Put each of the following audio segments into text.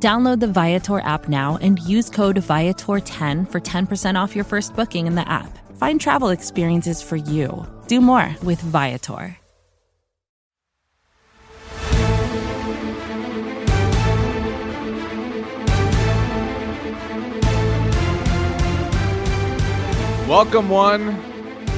Download the Viator app now and use code Viator10 for 10% off your first booking in the app. Find travel experiences for you. Do more with Viator. Welcome one,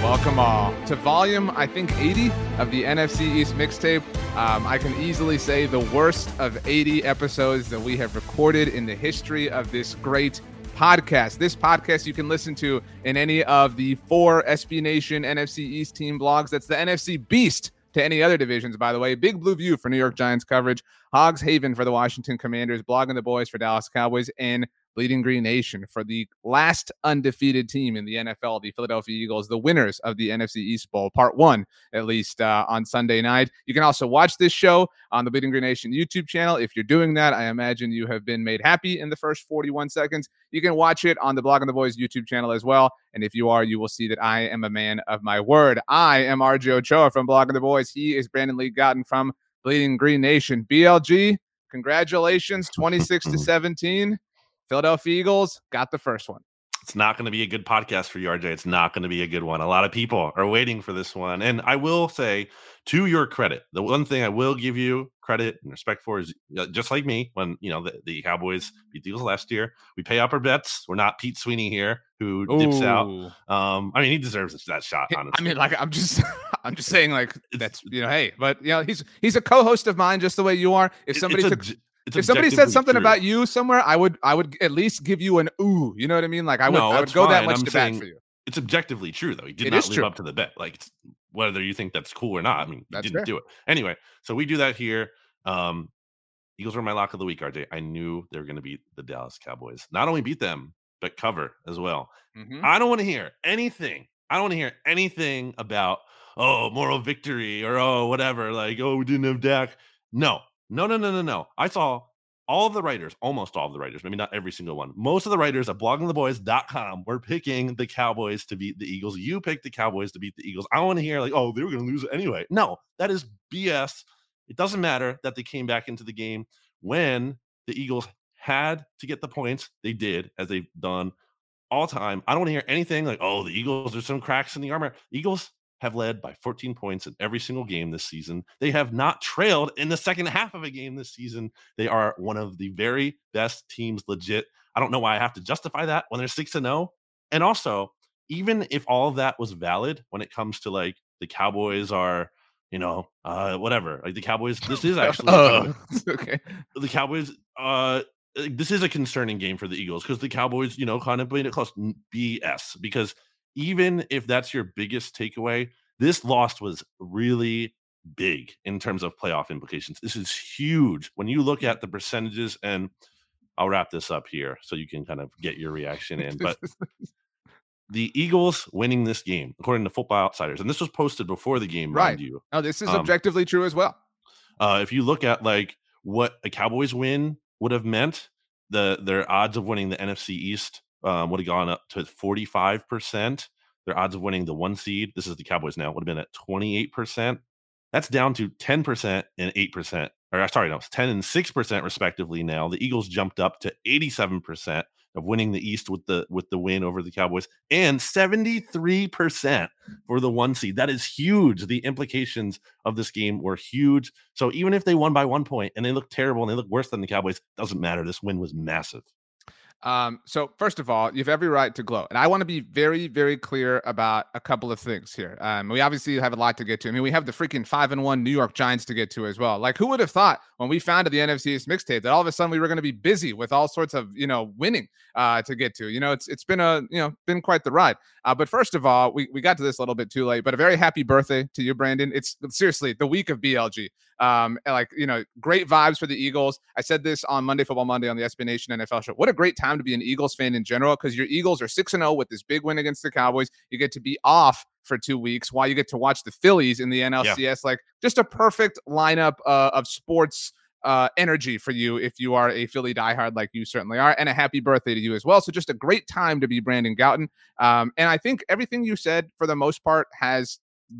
welcome all to volume I think 80 of the NFC East mixtape. Um, I can easily say the worst of 80 episodes that we have recorded in the history of this great podcast. This podcast you can listen to in any of the four SB Nation NFC East team blogs. That's the NFC Beast to any other divisions, by the way. Big Blue View for New York Giants coverage, Hogs Haven for the Washington Commanders, Blogging the Boys for Dallas Cowboys, and Bleeding Green Nation for the last undefeated team in the NFL, the Philadelphia Eagles, the winners of the NFC East Bowl, part one, at least uh, on Sunday night. You can also watch this show on the Bleeding Green Nation YouTube channel. If you're doing that, I imagine you have been made happy in the first 41 seconds. You can watch it on the Blog Blogging the Boys YouTube channel as well. And if you are, you will see that I am a man of my word. I am RJ Ochoa from Blogging the Boys. He is Brandon Lee Gowton from Bleeding Green Nation. BLG, congratulations, 26 to 17. Philadelphia Eagles got the first one. It's not going to be a good podcast for you, RJ. It's not going to be a good one. A lot of people are waiting for this one. And I will say, to your credit, the one thing I will give you credit and respect for is uh, just like me, when you know the, the Cowboys beat the Eagles last year, we pay up our bets. We're not Pete Sweeney here who dips out. Um, I mean, he deserves that shot. Honestly, I mean, like I'm just, I'm just saying, like that's you know, hey, but you know, he's he's a co-host of mine, just the way you are. If somebody took if somebody said something true. about you somewhere, I would I would at least give you an ooh. You know what I mean? Like I would no, I would go fine. that much I'm to bat for you. It's objectively true though. He did It not live true. up to the bet. Like whether you think that's cool or not. I mean, he didn't fair. do it. Anyway, so we do that here. Um Eagles were my lock of the week, RJ. I knew they were going to beat the Dallas Cowboys. Not only beat them, but cover as well. Mhm. I don't want to hear anything. I don't want to hear anything about oh moral victory or oh whatever. Like oh we didn't have Dak. No, no, no, no, no, no. I saw all of the writers, almost all of the writers, maybe not every single one. Most of the writers at bloggingtheboys.com were picking the Cowboys to beat the Eagles. You picked the Cowboys to beat the Eagles. I want to hear like oh they were going to lose anyway. No, that is BS. It doesn't matter that they came back into the game when the Eagles had to get the points. They did, as they've done all time. I don't want to hear anything like, oh, the Eagles, there's some cracks in the armor. Eagles have led by 14 points in every single game this season. They have not trailed in the second half of a game this season. They are one of the very best teams, legit. I don't know why I have to justify that when they're 6 and 0. And also, even if all of that was valid when it comes to like the Cowboys are, you know, uh whatever. Like the Cowboys, this is actually Oh, okay. the Cowboys, uh, this is a concerning game for the Eagles because the Cowboys, you know, kind of played it close. BS. Because even if that's your biggest takeaway, this loss was really big in terms of playoff implications. This is huge when you look at the percentages, and I'll wrap this up here so you can kind of get your reaction in. But the Eagles winning this game, according to Football Outsiders, and this was posted before the game, Right. mind you. No, this is Um, objectively true as well. Uh, if you look at like what a Cowboys win would have meant, the their odds of winning the NFC East um, would have gone up to forty five percent. Their odds of winning the one seed, this is the Cowboys now, would have been at twenty eight percent. That's down to ten percent and eight percent, or uh, sorry, no, it's ten and six percent respectively. Now the Eagles jumped up to eighty seven percent of winning the East with the with the win over the Cowboys, and seventy three percent for the one seed. That is huge. The implications of this game were huge. So even if they won by one point and they look terrible and they look worse than the Cowboys, doesn't matter. This win was massive. Um, so first of all, you have every right to gloat, and I want to be very, very clear about a couple of things here. Um, we obviously have a lot to get to. I mean, we have the freaking five and one New York Giants to get to as well. Like, who would have thought when we founded the NFC East mixtape that all of a sudden we were going to be busy with all sorts of you know winning uh, to get to? You know, it's it's been a you know been quite the ride. Uh, but first of all, we we got to this a little bit too late. But a very happy birthday to you, Brandon. It's seriously the week of BLG. Um, like you know, great vibes for the Eagles. I said this on Monday Football Monday on the SB Nation NFL show. What a great time to be an Eagles fan in general because your Eagles are six and zero oh with this big win against the Cowboys. You get to be off for two weeks while you get to watch the Phillies in the NLCS. Yeah. Like just a perfect lineup uh, of sports uh, energy for you if you are a Philly diehard like you certainly are, and a happy birthday to you as well. So just a great time to be Brandon Gowton. Um, and I think everything you said for the most part has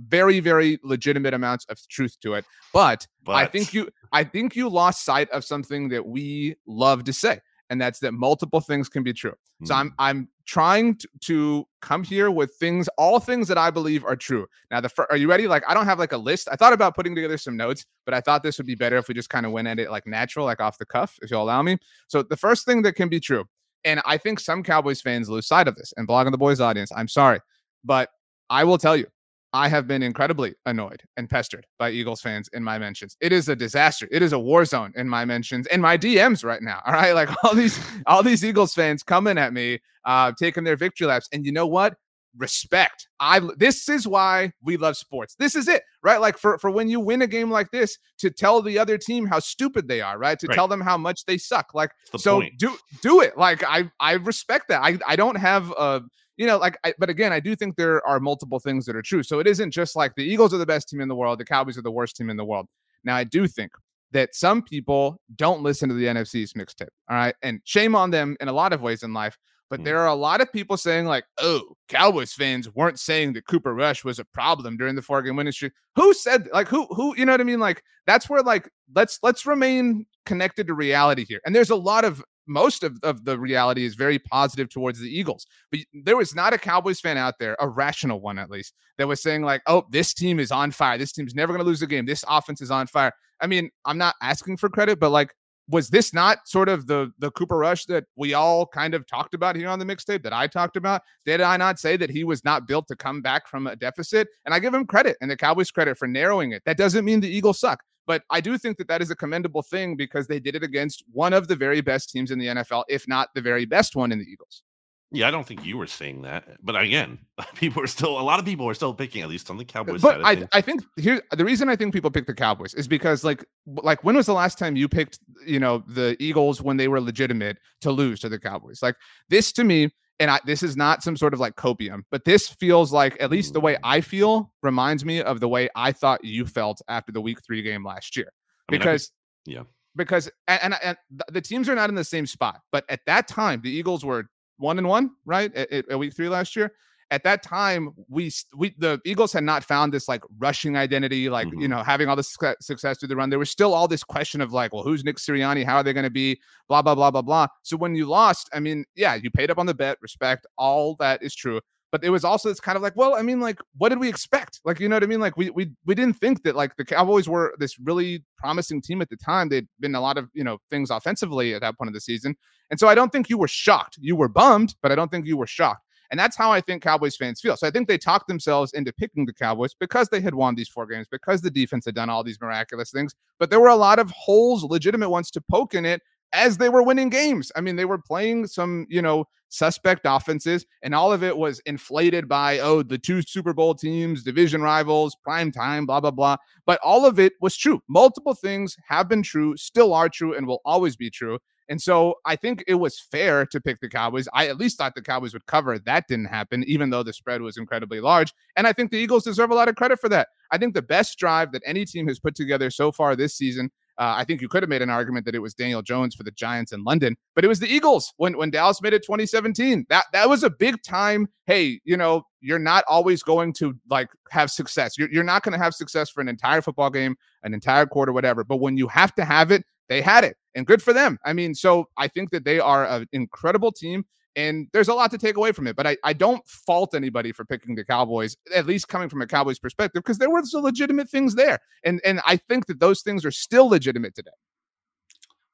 very very legitimate amounts of truth to it but, but, i think you i think you lost sight of something that we love to say and that's that multiple things can be true. Mm. So I'm hmm. I'm trying to, to, come here with things, all things that I believe are true. Now, the fir- are you ready? Like I don't have like a list. I thought about putting together some notes, but I thought this would be better if we just kind of went at it like natural, like off the cuff, if you'll allow me. So the first thing that can be true, and I think some Cowboys fans lose sight of this, and blogging the boys audience, I'm sorry, but I will tell you, I have been incredibly annoyed and pestered by Eagles fans in my mentions. It is a disaster. It is a war zone in my mentions and my DMs right now. All right, like all these all these Eagles fans coming at me, uh, taking their victory laps. And you know what? Respect. I this is why we love sports. This is it, right? Like for for when you win a game like this, to tell the other team how stupid they are, right? To right. tell them how much they suck. Like so, point. do do it. Like I I respect that. I I don't have a you know, like, I, but again, I do think there are multiple things that are true. So it isn't just like the Eagles are the best team in the world, the Cowboys are the worst team in the world. Now, I do think that some people don't listen to the NFC East mixtape. All right. And shame on them in a lot of ways in life. But mm. there are a lot of people saying, like, oh, Cowboys fans weren't saying that Cooper Rush was a problem during the four game winning streak. Who said like who who you know what I mean? Like that's where like let's let's remain connected to reality here. And there's a lot of most of, of the reality is very positive towards the Eagles. But there was not a Cowboys fan out there, a rational one at least, that was saying, like, oh, this team is on fire. This team's never going to lose a game. This offense is on fire. I mean, I'm not asking for credit, but like, was this not sort of the the Cooper Rush that we all kind of talked about here on the mixtape that I talked about? Did I not say that he was not built to come back from a deficit? And I give him credit and the Cowboys credit for narrowing it. That doesn't mean the Eagles suck. But I do think that that is a commendable thing because they did it against one of the very best teams in the NFL, if not the very best one in the Eagles. Yeah, I don't think you were saying that, but again, people are still a lot of people are still picking at least on the Cowboys. But I, I think here the reason I think people pick the Cowboys is because like like when was the last time you picked you know the Eagles when they were legitimate to lose to the Cowboys? Like this to me and I, this is not some sort of like copium, but this feels like at least the way mm. I feel reminds me of the way I thought you felt after the Week Three game last year. I mean, because yeah, because and, and, and, the teams are not in the same spot, but at that time the Eagles were one and one, right, at, at Week Three last year, at that time we we the Eagles had not found this like rushing identity, like mm-hmm. you know having all this success through the run. There was still all this question of like, well, who's Nick Sirianni? How are they going to be? Blah blah blah blah blah. So when you lost, I mean, yeah, you paid up on the bet. Respect, all that is true. But it was also this kind of like, well, I mean, like, what did we expect? Like, you know what I mean? Like, we we we didn't think that like the Cowboys were this really promising team at the time. They'd been a lot of you know things offensively at that point of the season, and so I don't think you were shocked. You were bummed, but I don't think you were shocked. And that's how I think Cowboys fans feel. So I think they talked themselves into picking the Cowboys because they had won these four games, because the defense had done all these miraculous things. But there were a lot of holes, legitimate ones to poke in it as they were winning games. I mean, they were playing some, you know, suspect offenses, and all of it was inflated by, oh, the two Super Bowl teams, division rivals, prime time, blah, blah, blah. But all of it was true. Multiple things have been true, still are true, and will always be true. And so I think it was fair to pick the Cowboys. I at least thought the Cowboys would cover. That didn't happen, even though the spread was incredibly large. And I think the Eagles deserve a lot of credit for that. I think the best drive that any team has put together so far this season. Uh, I think you could have made an argument that it was Daniel Jones for the Giants in London, but it was the Eagles when when Dallas made it 2017. That that was a big time. Hey, you know, you're not always going to like have success. You're, you're not going to have success for an entire football game, an entire quarter, whatever. But when you have to have it, they had it and good for them. I mean, so I think that they are an incredible team and there's a lot to take away from it. But I, I don't fault anybody for picking the Cowboys, at least coming from a Cowboys perspective, because there were some legitimate things there. And and I think that those things are still legitimate today.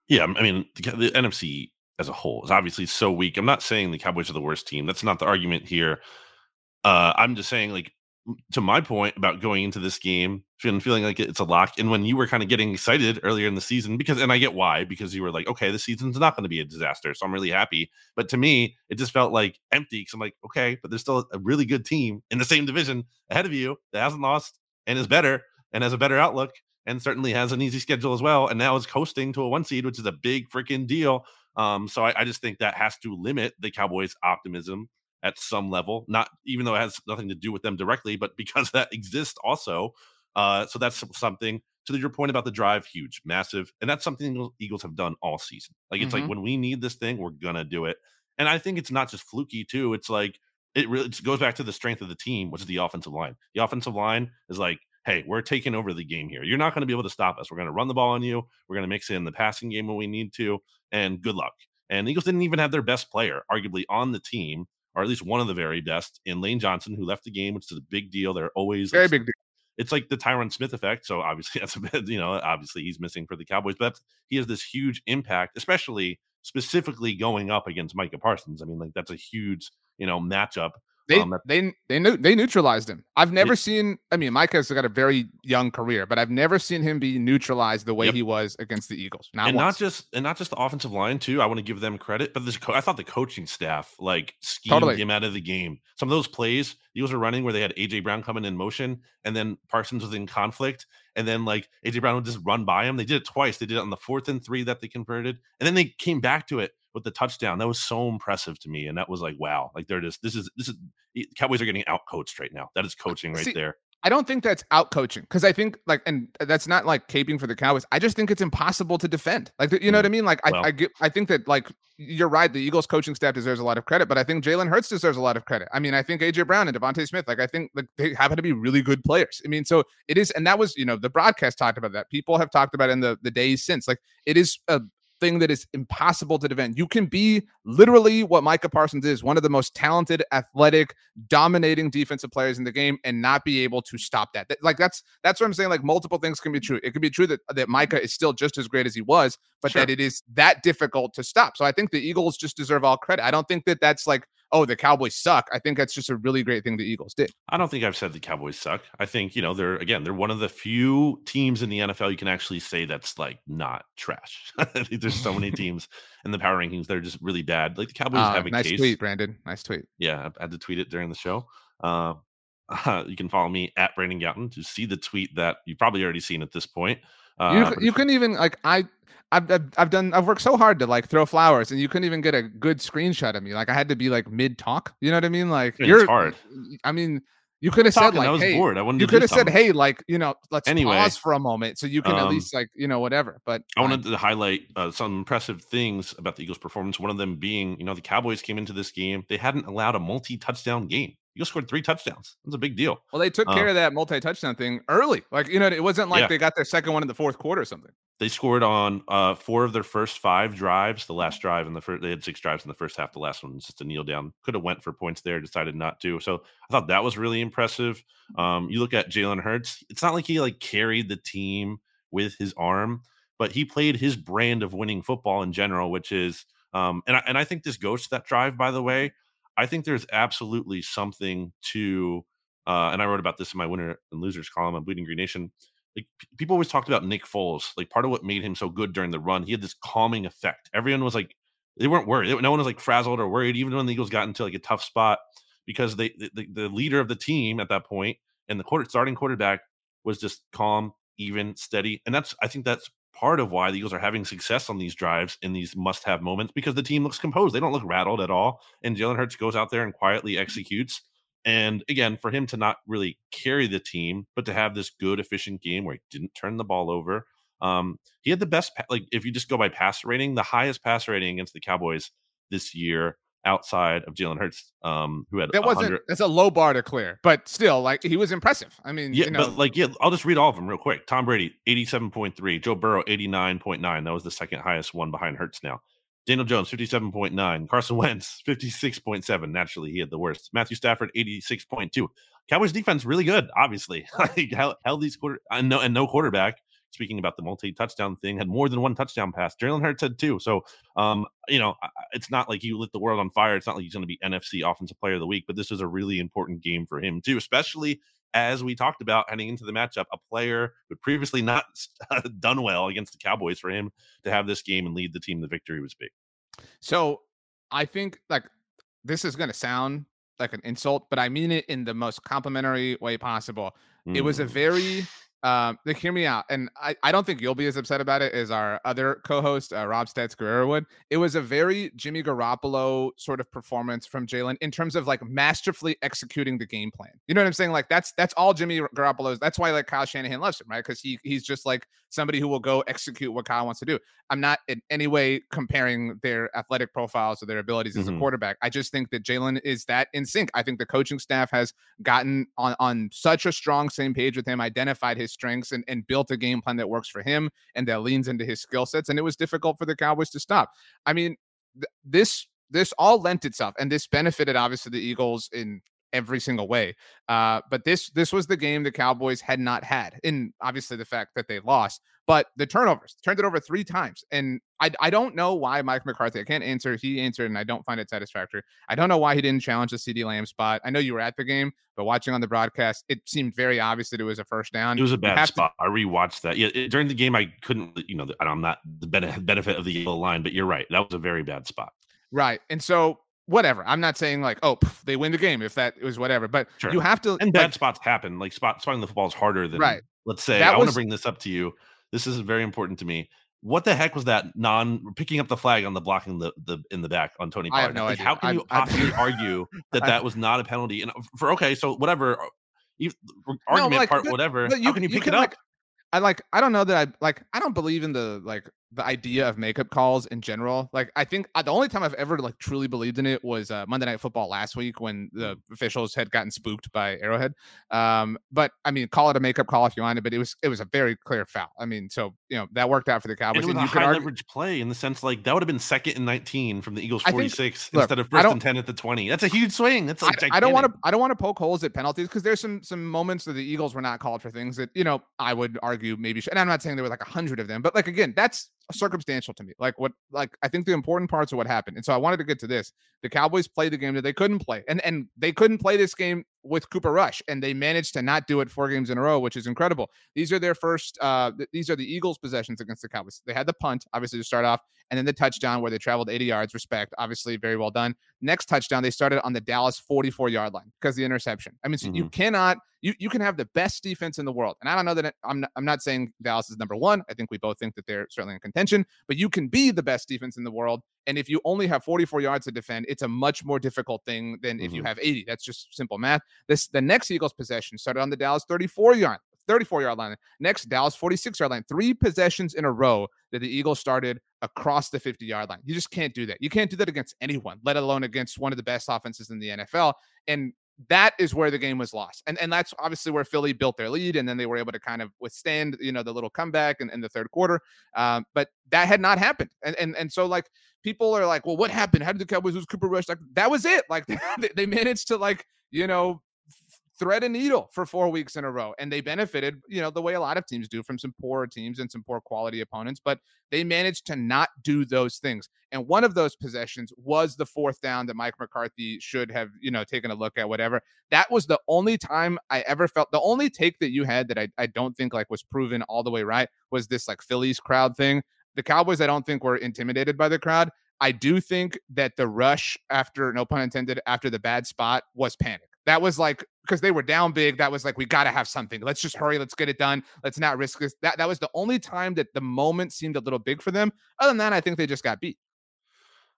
Yeah, I mean, the, the NFC as a whole is obviously so weak. I'm not saying the Cowboys are the worst team. That's not the argument here. Uh, I'm just saying, like, to my point about going into this game feeling feeling like it's a lock and when you were kind of getting excited earlier in the season because and I get why because you were like okay the season's not going to be a disaster so I'm really happy but to me it just felt like empty because I'm like okay but there's still a really good team in the same division ahead of you that hasn't lost and is better and has a better outlook and certainly has an easy schedule as well. And now is coasting to a one seed, which is a big freaking deal. Um, so I, I just think that has to limit the Cowboys' optimism at some level. Not even though it has nothing to do with them directly, but because that exists also. Uh, so that's something. To your point about the drive, huge, massive, and that's something Eagles have done all season. Like it's mm-hmm. like when we need this thing, we're gonna do it. And I think it's not just fluky too. It's like it really it goes back to the strength of the team, which is the offensive line. The offensive line is like, hey, we're taking over the game here. You're not going to be able to stop us. We're going to run the ball on you. We're going to mix in the passing game when we need to, and good luck. And the Eagles didn't even have their best player, arguably, on the team, or at least one of the very best, in Lane Johnson, who left the game, which is a big deal. They're always very like, big deal. It's like the Tyron Smith effect. So obviously, that's a bit, you know, obviously he's missing for the Cowboys, but he has this huge impact, especially specifically going up against Micah Parsons. I mean, like that's a huge, you know, matchup they um, they they knew they neutralized him. I've never it, seen. I mean, Micah's got a very young career, but I've never seen him be neutralized the way yep. he was against the Eagles. Not and once. not just and not just the offensive line too. I want to give them credit, but this I thought the coaching staff like schemed totally. him out of the game. Some of those plays Eagles were running where they had AJ Brown coming in motion, and then Parsons was in conflict, and then like AJ Brown would just run by him. They did it twice. They did it on the fourth and three that they converted, and then they came back to it with the touchdown. That was so impressive to me. And that was like, wow, like they're just, this is, this is, Cowboys are getting out coached right now. That is coaching right See, there. I don't think that's out coaching because I think like, and uh, that's not like caping for the Cowboys. I just think it's impossible to defend. Like, you know what mm-hmm, I mean? Like, well, I, I get, I think that like you're right. The Eagles coaching staff deserves a lot of credit, but I think Jalen Hurts deserves a lot of credit. I mean, I think AJ Brown and DeVonta Smith, like I think like they happen to be really good players. I mean, so it is, and that was you know the broadcast talked about that. People have talked about in the the days since. Like it is a thing that is impossible to defend. You can be literally what Micah Parsons is, one of the most talented, athletic, dominating defensive players in the game, and not be able to stop that. Like that's that's what I'm saying. Like multiple things can be true. It could be true that that Micah is still just as great as he was, but sure. that it is that difficult to stop. So I think the Eagles just deserve all credit. I don't think that that's like oh, the Cowboys suck. I think that's just a really great thing the Eagles did. I don't think I've said the Cowboys suck. I think, you know, they're again, they're one of the few teams in the NFL you can actually say that's like not trash. There's so many teams in the power rankings that are just really bad. Like the Cowboys uh, have a nice case. tweet, Brandon. Nice tweet. Yeah, I had to tweet it during the show. Uh, uh, you can follow me at Brandon Gowton to see the tweet that you've probably already seen at this point. Uh, you, you couldn't even like I I've, I've, I've done I've worked so hard to like throw flowers and you couldn't even get a good screenshot of me. Like I had to be like mid talk. You know what I mean? Like it's you're hard. I mean, you could have said like, I was hey, bored. I you could have said, hey, like you know, let's anyway, pause for a moment so you can um, at least like you know whatever. But I wanted to highlight uh, some impressive things about the Eagles' performance. One of them being, you know, the Cowboys came into this game. They hadn't allowed a multi-touchdown game. Eagles scored three touchdowns. That's a big deal. Well, they took care uh, of that multi-touchdown thing early. Like you know, it wasn't like yeah. they got their second one in the fourth quarter or something. They scored on uh, four of their first five drives. The last drive in the first, they had six drives in the first half. The last one was just a kneel down. Could have went for points there, decided not to. So I thought that was really impressive. Um, you look at Jalen Hurts. It's not like he like carried the team with his arm, but he played his brand of winning football in general, which is um, and I, and I think this goes to that drive. By the way, I think there's absolutely something to. Uh, and I wrote about this in my winner and losers column on Bleeding Green Nation like people always talked about Nick Foles. Like part of what made him so good during the run, he had this calming effect. Everyone was like, they weren't worried. No one was like frazzled or worried, even when the Eagles got into like a tough spot, because they the, the leader of the team at that point and the quarter starting quarterback was just calm, even, steady, and that's I think that's part of why the Eagles are having success on these drives in these must-have moments because the team looks composed. They don't look rattled at all, and Jalen Hurts goes out there and quietly executes and again, for him to not really carry the team, but to have this good, efficient game where he didn't turn the ball over. Um, he had the best, like, if you just go by pass rating, the highest pass rating against the Cowboys this year outside of Jalen Hurts, um, who had that wasn't that's a low bar to clear, but still, like he was impressive. I mean, yeah, you know, but like yeah, I'll just read all of them real quick. Tom Brady, eighty-seven point three, Joe Burrow, eighty-nine point nine. That was the second highest one behind Hurts now. Daniel Jones, 57.9. Carson Wentz, 56.7. Naturally, he had the worst. Matthew Stafford, 86.2. Cowboys defense really good, obviously. like held these quarter and no, and no quarterback. Speaking about the multi-touchdown thing, had more than one touchdown pass. Jalen Hurts had two. So, um, you know, it's not like you lit the world on fire. It's not like he's going to be NFC Offensive Player of the Week, but this is a really important game for him too, especially as we talked about heading into the matchup, a player who previously not done well against the Cowboys for him to have this game and lead the team the victory was big. So I think like this is going to sound like an insult, but I mean it in the most complimentary way possible. Mm. It was a mm. very Um, like, hear me out. And I, I don't think you'll be as upset about it as our other co-host, uh, Rob Stats Guerrero would. It was a very Jimmy Garoppolo sort of performance from Jalen in terms of like masterfully executing the game plan. You know what I'm saying? Like that's that's all Jimmy Garoppolo's. That's why like Kyle Shanahan loves him, right? Because he he's just like somebody who will go execute what Kyle wants to do. I'm not in any way comparing their athletic profiles or their abilities mm-hmm. as a mm-hmm. quarterback. I just think that Jalen is that in sync. I think the coaching staff has gotten on on such a strong same page with him, identified his strengths and, and built a game plan that works for him and that leans into his skill sets. And it was difficult for the Cowboys to stop. I mean, th- this this all lent itself and this benefited obviously the Eagles in every single way. Uh, but this this was the game the Cowboys had not had, in obviously the fact that they lost, but the turnovers turned it over three times, and I I don't know why Mike McCarthy. I can't answer. He answered, and I don't find it satisfactory. I don't know why he didn't challenge the CeeDee Lamb spot. I know you were at the game, but watching on the broadcast, it seemed very obvious that it was a first down. It was a bad spot. To- I rewatched that. Yeah, it, during the game, I couldn't. You know, I'm not the benefit of the yellow line, but you're right. That was a very bad spot. Right, and so whatever. I'm not saying like, oh, pff, they win the game if that was whatever, but sure. you have to. And bad spots happen. Like spot spotting the football is harder than right. Let's say that I want to bring this up to you. This is very important to me. What the heck was that non picking up the flag on the blocking the, the in the back on Tony Pollard? I have no like, idea. How can I, you possibly argue that that was not a penalty? And uh, for okay, so whatever uh, you, argument no, like, part, but, whatever. But you, how can you, you pick can, it up? Like, I like I don't know that I like I don't believe in the like the idea of makeup calls in general. Like I think uh, the only time I've ever like truly believed in it was uh, Monday Night Football last week when the officials had gotten spooked by Arrowhead. Um, but I mean, call it a makeup call if you want it, but it was it was a very clear foul. I mean, so you know that worked out for the Cowboys. And it was and a high argue- leverage play in the sense like that would have been second and nineteen from the Eagles forty six instead of first and ten at the twenty. That's a huge swing. That's like I, I don't want to I don't want to poke holes at penalties because there's some some moments that the Eagles were not called for things that you know I would argue maybe. Should, and I'm not saying there were like a hundred of them, but like again, that's circumstantial to me. Like what like I think the important parts of what happened. And so I wanted to get to this. The Cowboys played the game that they couldn't play. And and they couldn't play this game with Cooper Rush and they managed to not do it four games in a row, which is incredible. These are their first uh these are the Eagles possessions against the Cowboys. They had the punt obviously to start off and then the touchdown where they traveled 80 yards respect. Obviously very well done. Next touchdown they started on the Dallas 44 yard line because the interception. I mean so mm-hmm. you cannot you you can have the best defense in the world. And I don't know that it, I'm not, I'm not saying Dallas is number 1. I think we both think that they're certainly in contention, but you can be the best defense in the world and if you only have 44 yards to defend, it's a much more difficult thing than mm-hmm. if you mm-hmm. have 80. That's just simple math. This the next Eagles possession started on the Dallas 34 yard 34 yard line. Next, Dallas 46 yard line. Three possessions in a row that the Eagles started across the 50 yard line. You just can't do that. You can't do that against anyone, let alone against one of the best offenses in the NFL. And that is where the game was lost. And and that's obviously where Philly built their lead. And then they were able to kind of withstand, you know, the little comeback in, in the third quarter. Um, but that had not happened. And, and and so like people are like, well, what happened? How did the Cowboys lose Cooper Rush? Like that was it. Like they managed to like, you know, thread a needle for four weeks in a row. And they benefited, you know, the way a lot of teams do from some poor teams and some poor quality opponents, but they managed to not do those things. And one of those possessions was the fourth down that Mike McCarthy should have, you know, taken a look at, whatever. That was the only time I ever felt the only take that you had that I, I don't think like was proven all the way right was this like Phillies crowd thing. The Cowboys, I don't think were intimidated by the crowd. I do think that the rush after, no pun intended, after the bad spot was panic. That was like because they were down big. That was like we got to have something. Let's just hurry. Let's get it done. Let's not risk this. That that was the only time that the moment seemed a little big for them. Other than that, I think they just got beat.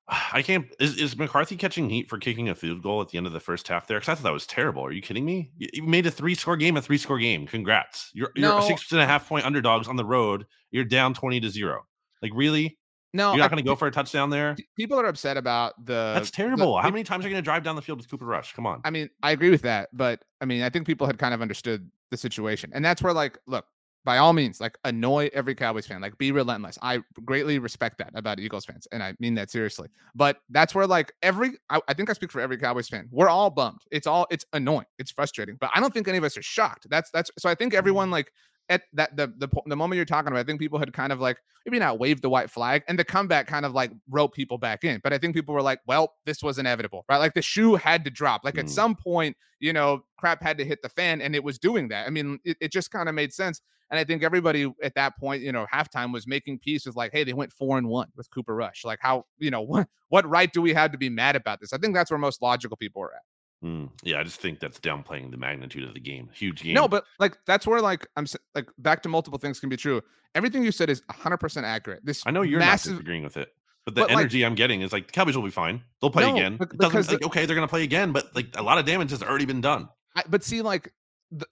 I can't. Is, is McCarthy catching heat for kicking a field goal at the end of the first half there? Because I thought that was terrible. Are you kidding me? You made a three score game a three score game. Congrats. You're, you're no. six and a half point underdogs on the road. You're down 20 to zero. Like, really? No, you're not going to go for a touchdown there. People are upset about the. That's terrible. The, How many times are you going to drive down the field with Cooper Rush? Come on. I mean, I agree with that, but I mean, I think people had kind of understood the situation, and that's where, like, look, by all means, like, annoy every Cowboys fan, like, be relentless. I greatly respect that about Eagles fans, and I mean that seriously. But that's where, like, every, I, I think I speak for every Cowboys fan. We're all bummed. It's all, it's annoying. It's frustrating, but I don't think any of us are shocked. That's that's. So I think everyone mm. like at that the, the the moment you're talking about, I think people had kind of like maybe not waved the white flag, and the comeback kind of like rope people back in. But I think people were like, "Well, this was inevitable, right? Like the shoe had to drop. Like mm. at some point, you know, crap had to hit the fan, and it was doing that. I mean, it, it just kind of made sense. And I think everybody at that point, you know, halftime was making peace with like, hey, they went four and one with Cooper Rush. Like, how, you know, what what right do we have to be mad about this? I think that's where most logical people are at. Mm, yeah, I just think that's downplaying the magnitude of the game. Huge game. No, but like that's where like I'm like back to multiple things can be true. Everything you said is 100% accurate. This I know you're massive, not disagreeing with it, but the But, like- energy I'm getting is like the Cowboys will be fine. They'll play No, again. It doesn't like okay, they're gonna play again, but like a lot of damage has already been done. I, but see, like,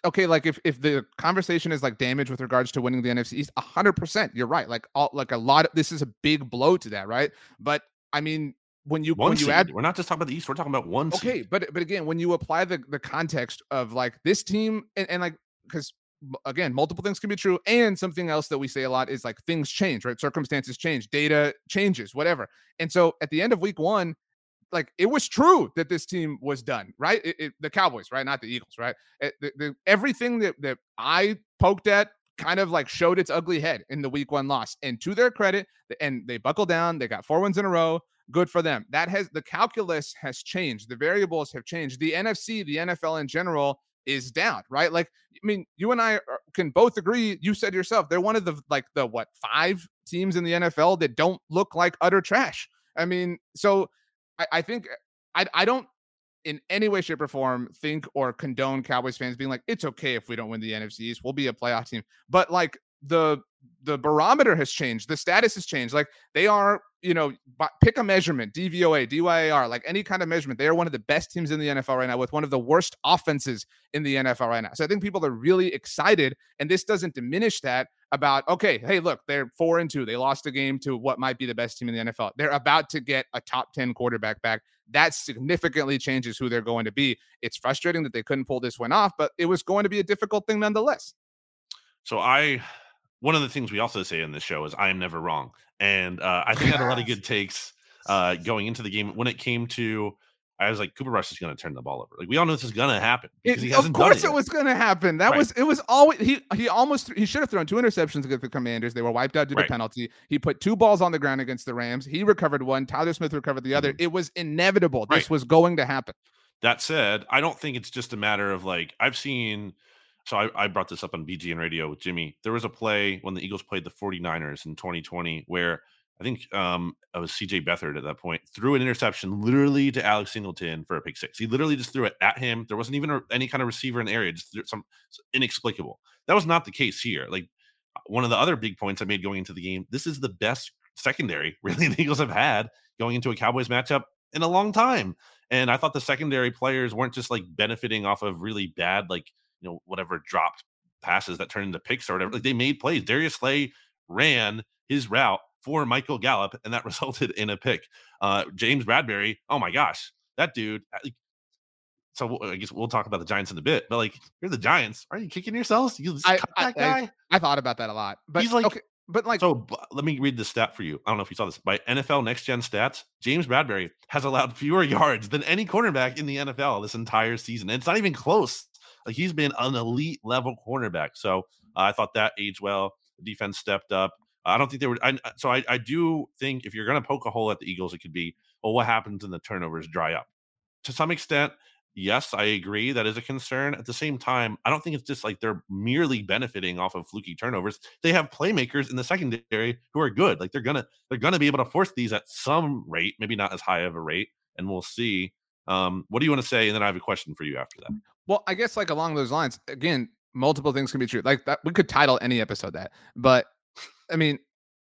okay, like if if the conversation is like damage with regards to winning the NFC East, hundred percent, you're right. Like all like a lot of this is a big blow to that, right? But I mean, when you One when you add We're not just talking about the East. We're talking about one. okay, seed. but but again, when you apply the the context of like this team and, and like because again, multiple things can be true, and something else that we say a lot is like things change, right? Circumstances change, data changes, whatever. And so at the end of week one, like it was true that this team was done, right? It, it- the Cowboys, right? Not the Eagles, right? It- the- the- everything that that I poked at kind of like showed its ugly head in the week one loss. And to their credit, and they buckled down. They got four wins in a row. Good for them. That has the calculus has changed. The variables have changed. The NFC, the NFL in general is down, right? Like, I mean, you and I can both agree. You said yourself, they're one of the like the what five teams in the NFL that don't look like utter trash. I mean, so I, I think I I don't in any way, shape, or form think or condone Cowboys fans being like, it's okay if we don't win the NFC East. We'll be a playoff team. But like the the barometer has changed, the status has changed. Like they are, you know, pick a measurement, DVOA, DYAR, like any kind of measurement. They are one of the best teams in the NFL right now with one of the worst offenses in the NFL right now. So I think people are really excited, and this doesn't diminish that about okay, hey, look, they're four and two. They lost a game to what might be the best team in the NFL. They're about to get a top 10 quarterback back. That significantly changes who they're going to be. It's frustrating that they couldn't pull this one off, but it was going to be a difficult thing nonetheless. So I, one of the things we also say in this show is I am never wrong, and uh, I think I had a lot of good takes uh, going into the game when it came to. I was like, Cooper Rush is going to turn the ball over. Like we all know this is going to happen because he It- hasn't of course, it it. was going to happen. That Right. was it. Was always he he almost he should have thrown two interceptions against the Commanders. They were wiped out due Right. to penalty. He put two balls on the ground against the Rams. He recovered one. Tyler Smith recovered the other. It was inevitable. This Mm-hmm. Right. was going to happen. That said, I don't think it's just a matter of like I've seen. So I, I brought this up on BGN Radio with Jimmy. There was a play when the Eagles played the 49ers in 2020 where I think um it was CJ Beathard at that point threw an interception literally to Alex Singleton for a pick six. He literally just threw it at him. There wasn't even a, any kind of receiver in the area. Just some inexplicable. That was not the case here. Like one of the other big points I made going into the game. This is the best secondary really the Eagles have had going into a Cowboys matchup in a long time. And I thought the secondary players weren't just like benefiting off of really bad, like, you know, whatever dropped passes that turned into picks or whatever. Like they made plays. Darius Slay ran his route for Michael Gallup, and that resulted in a pick. Uh, James Bradberry, oh my gosh, that dude. uh, like, So I guess we'll talk about the Giants in a bit, but like, you're the Giants. Are you kicking yourselves? You I- that guy. I- I thought about that a lot, but He's like- okay, but like So b- let me read this stat for you. I don't know if you saw this. By NFL Next Gen Stats, James Bradberry has allowed fewer yards than any cornerback in the NFL this entire season. And it's not even close. Like he's been an elite level cornerback. So uh, I thought that aged well. The defense stepped up. I don't think they were. I, so I, I do think if you're going to poke a hole at the Eagles, it could be, well, what happens when the turnovers dry up? To some extent, yes, I agree that is a concern. At the same time, I don't think it's just like they're merely benefiting off of fluky turnovers. They have playmakers in the secondary who are good. Like they're gonna they're gonna be able to force these at some rate, maybe not as high of a rate, and we'll see. Um, what do you want to say? And then I have a question for you after that. Well, I guess like along those lines, again, multiple things can be true. Like that, we could title any episode that, but I mean,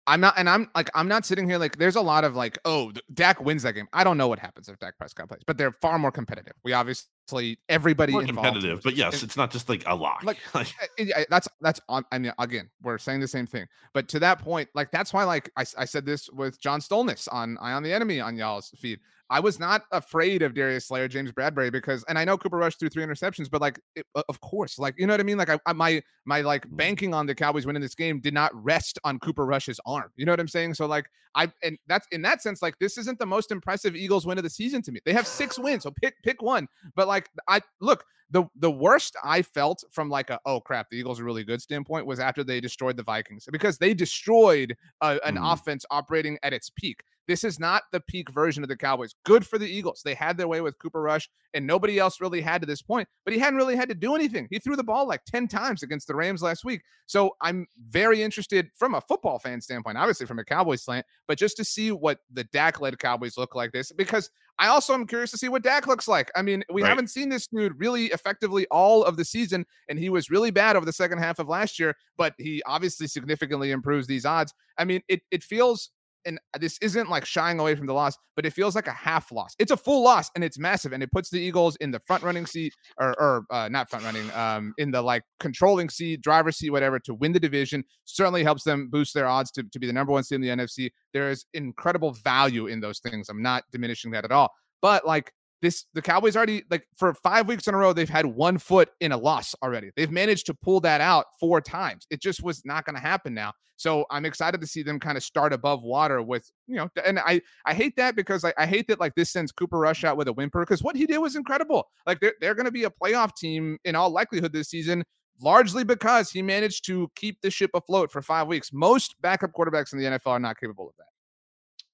I'm not, and I'm like, I'm not sitting here like there's a lot of like, oh, Dak wins that game. I don't know what happens if Dak Prescott plays, but they're far more competitive. We obviously everybody More involved competitive, but yes, it's not just like a lock. Like, Uh, yeah, that's that's on. I mean, again, we're saying the same thing, but to that point, like that's why, like I, I said this with John Stolnis on Eye on the Enemy on y'all's feed. I was not afraid of Darius Slayer, James Bradberry, because, and I know Cooper Rush threw three interceptions, but like, it, of course, like you know what I mean. Like, I, I my my like Mm. banking on the Cowboys winning this game did not rest on Cooper Rush's arm. You know what I'm saying? So like, I and that's in that sense, like this isn't the most impressive Eagles win of the season to me. They have six wins, so pick pick one. But like, I look the the worst I felt from like a oh crap the Eagles are really good standpoint was after they destroyed the Vikings because they destroyed uh, an Mhm. offense operating at its peak. This is not the peak version of the Cowboys. Good for the Eagles. They had their way with Cooper Rush, and nobody else really had to this point, but he hadn't really had to do anything. He threw the ball like 10 times against the Rams last week. So I'm very interested from a football fan standpoint, obviously from a Cowboys slant, but just to see what the Dak led Cowboys look like this, because I also am curious to see what Dak looks like. I mean, we right. haven't seen this dude really effectively all of the season, and he was really bad over the second half of last year, but he obviously significantly improves these odds. I mean, it it feels and this isn't like shying away from the loss, but it feels like a half loss. It's a full loss and it's massive, and it puts the Eagles in the front running seat, or, or uh, not front running, um, in the like controlling seat, driver's seat, whatever, to win the division. Certainly helps them boost their odds to, to be the number one seed in the NFC. There is incredible value in those things. I'm not diminishing that at all, but like this the Cowboys already like for five weeks in a row, they've had one foot in a loss already. They've managed to pull that out four times. It just was not going to happen now. So I'm excited to see them kind of start above water with, you know, and I I hate that because I, I hate that like this sends Cooper Rush out with a whimper because what he did was incredible. Like they're, they're going to be a playoff team in all likelihood this season largely because he managed to keep the ship afloat for five weeks. Most backup quarterbacks in the NFL are not capable of that.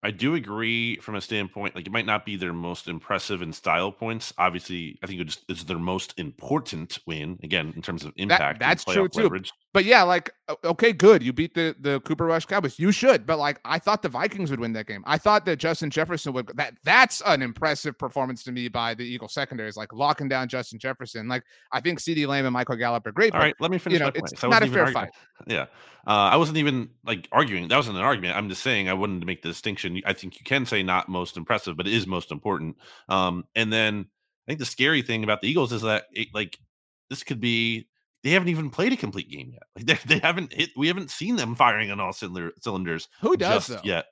I do agree from a standpoint, like it might not be their most impressive in style points. Obviously, I think it's, is their most important win again in terms of impact. That, that's true too. Leverage. But yeah, like okay, good. You beat the the Cooper Rush Cowboys. You should. But like I thought the Vikings would win that game. I thought that Justin Jefferson would. That that's an impressive performance to me by the Eagle secondary. Is like locking down Justin Jefferson. Like I think CeeDee Lamb and Michael Gallup are great. All but, right, let me finish. You know, it's not a fair arguing. fight. Yeah, uh, I wasn't even like arguing. That wasn't an argument. I'm just saying I wanted to make the distinction. I think you can say not most impressive, but it is most important. Um, and then I think the scary thing about the Eagles is that it, like this could be they haven't even played a complete game yet. Like they, they haven't hit. We haven't seen them firing on all cylinder, cylinders. Who does yet?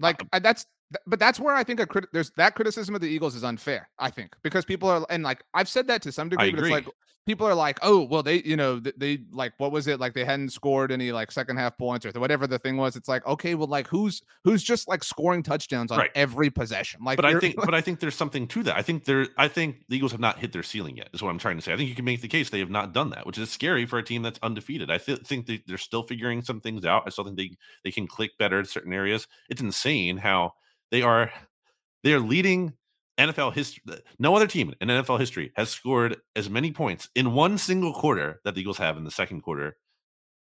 Like uh, that's but that's where I think a crit- there's that criticism of the Eagles is unfair. I think because people are and like I've said that to some degree, but it's like people are like, oh, well, they, you know, they, they, like, what was it? Like they hadn't scored any like second half points or whatever the thing was. It's like, okay, well, like who's who's just like scoring touchdowns on right. every possession? Like, but I think, but I think there's something to that. I think there, I think the Eagles have not hit their ceiling yet. Is what I'm trying to say. I think you can make the case they have not done that, which is scary for a team that's undefeated. I th- think they, they're still figuring some things out. I still think they they can click better in certain areas. It's insane how they are they are leading NFL history, no other team in NFL history has scored as many points in one single quarter that the Eagles have in the second quarter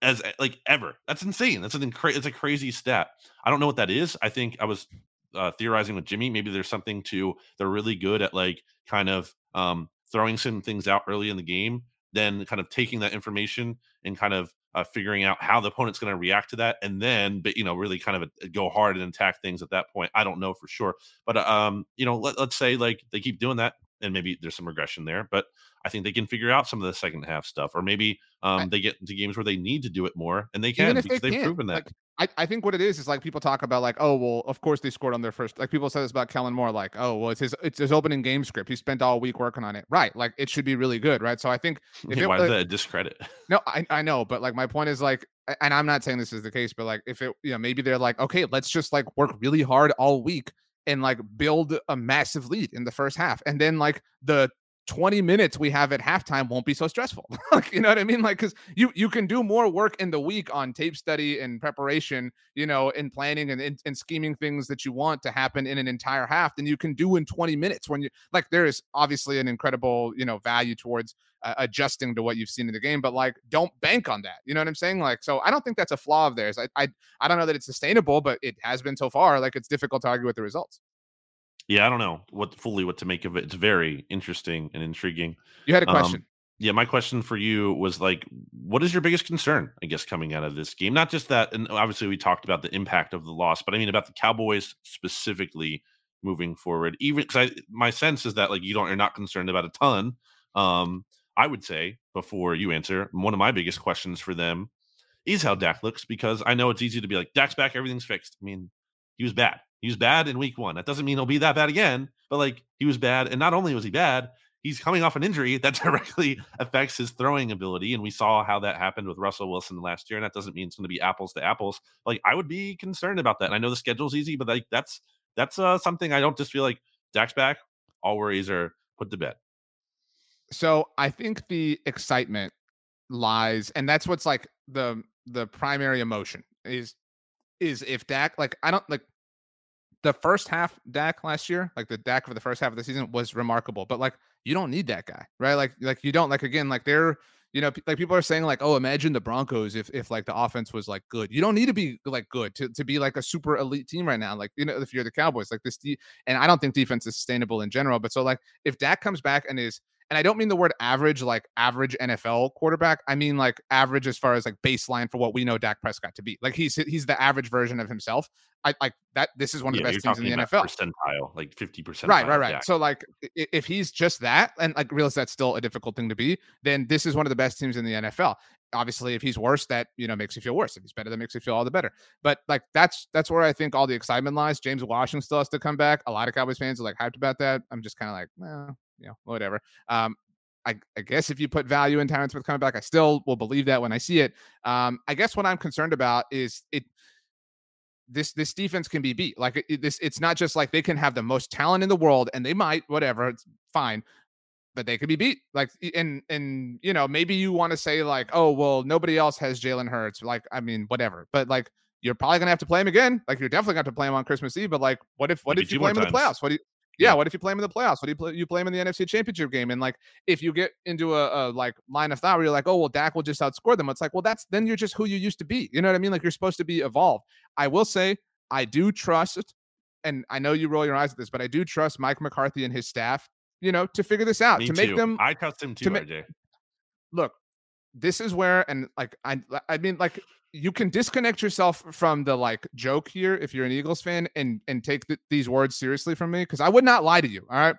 as eh, like ever. That's insane. That's an incra- it's a crazy stat. I don't know what that is. I think I was uh, theorizing with Jimmy. Maybe there's something to they're really good at like kind of um, throwing some things out early in the game, then kind of taking that information and kind of uh, figuring out how the opponent's going to react to that, and then, but you know, really kind of a, go hard and attack things at that point. I don't know for sure, but uh, um, you know, let, let's say like they keep doing that, and maybe there's some regression there, but I think they can figure out some of the second half stuff, or maybe um, I, they get into games where they need to do it more, and they can because they have proven that. Like, I, I think what it is is like people talk about like oh well of course they scored on their first like people say this about Kellen Moore like oh well it's his it's his opening game script he spent all week working on it. Right like it should be really good right? So I think if yeah, why is that a discredit? No I, I know but like my point is like and I'm not saying this is the case but like if it you know maybe they're like okay let's just like work really hard all week and like build a massive lead in the first half and then like the 20 minutes we have at halftime won't be so stressful. you know what I mean? Like, cause you you can do more work in the week on tape study and preparation, you know, in planning and, and, and scheming things that you want to happen in an entire half than you can do in 20 minutes when you like there is obviously an incredible, you know, value towards uh, adjusting to what you've seen in the game, but like don't bank on that. You know what I'm saying? Like, so I don't think that's a flaw of theirs. I I, I don't know that it's sustainable, but it has been so far. Like it's difficult to argue with the results. Yeah, I don't know what fully what to make of it. It's very interesting and intriguing. You had a um, question. Um, yeah, my question for you was like, what is your biggest concern, I guess, coming out of this game? Not just that, and obviously we talked about the impact of the loss, but I mean about the Cowboys specifically moving forward. Even because my sense is that like you don't, you're not concerned about a ton. Um, I would say before you answer, one of my biggest questions for them is how Dak looks because I know it's easy to be like Dak's back, everything's fixed. I mean, he was bad. He was bad in week one. That doesn't mean he'll be that bad again, but like he was bad. And not only was he bad, he's coming off an injury that directly affects his throwing ability. And we saw how that happened with Russell Wilson last year. And that doesn't mean it's going to be apples to apples. Like I would be concerned about that. And I know the schedule's easy, but like that's that's uh, something I don't just feel like Dak's back. All worries are put to bed. So I think the excitement lies, and that's what's like the the primary emotion is is if Dak like I don't like the first half Dak last year, like the Dak for the first half of the season was remarkable, but like you don't need that guy, right? Like like you don't like again like they're you know like people are saying like oh imagine the Broncos if if like the offense was like good. You don't need to be like good to to be like a super elite team right now. Like you know if you're the Cowboys like this de- and I don't think defense is sustainable in general, but so like if Dak comes back and is and I don't mean the word average like average NFL quarterback. I mean like average as far as like baseline for what we know Dak Prescott to be. Like he's he's the average version of himself. I like that. This is one of yeah, the best teams in the NFL. Percentile, like fifty percent. Right, right, right. Dak. So like if he's just that, and like realize that's still a difficult thing to be, then this is one of the best teams in the NFL. Obviously, if he's worse, that you know makes you feel worse. If he's better, that makes you feel all the better. But like that's that's where I think all the excitement lies. James Washington still has to come back. A lot of Cowboys fans are like hyped about that. I'm just kind of like, well, you know, whatever. Um, I, I, guess if you put value in Tyron Smith coming back, I still will believe that when I see it. Um, I guess what I'm concerned about is it. This this defense can be beat. Like it, this, it's not just like they can have the most talent in the world, and they might, whatever, it's fine, but they could be beat. Like and and you know maybe you want to say like, oh well, nobody else has Jalen Hurts. Like I mean, whatever. But like you're probably gonna have to play him again. Like you're definitely gonna have to play him on Christmas Eve. But like, what if what Maybe if you play him times. in the playoffs? What do you yeah, what if you play him in the playoffs? What do you play? You play him in the NFC Championship game, and like if you get into a, a, like line of thought where you're like, oh well, Dak will just outscore them. It's like, well, that's then you're just who you used to be. You know what I mean? Like you're supposed to be evolved. I will say, I do trust, and I know you roll your eyes at this, but I do trust Mike McCarthy and his staff. You know, to figure this out, Me to make them. I trust him too, to ma- RJ. Look, this is where, and like I, I mean, like you can disconnect yourself from the like joke here if you're an Eagles fan and and take th- these words seriously from me because I would not lie to you. All right.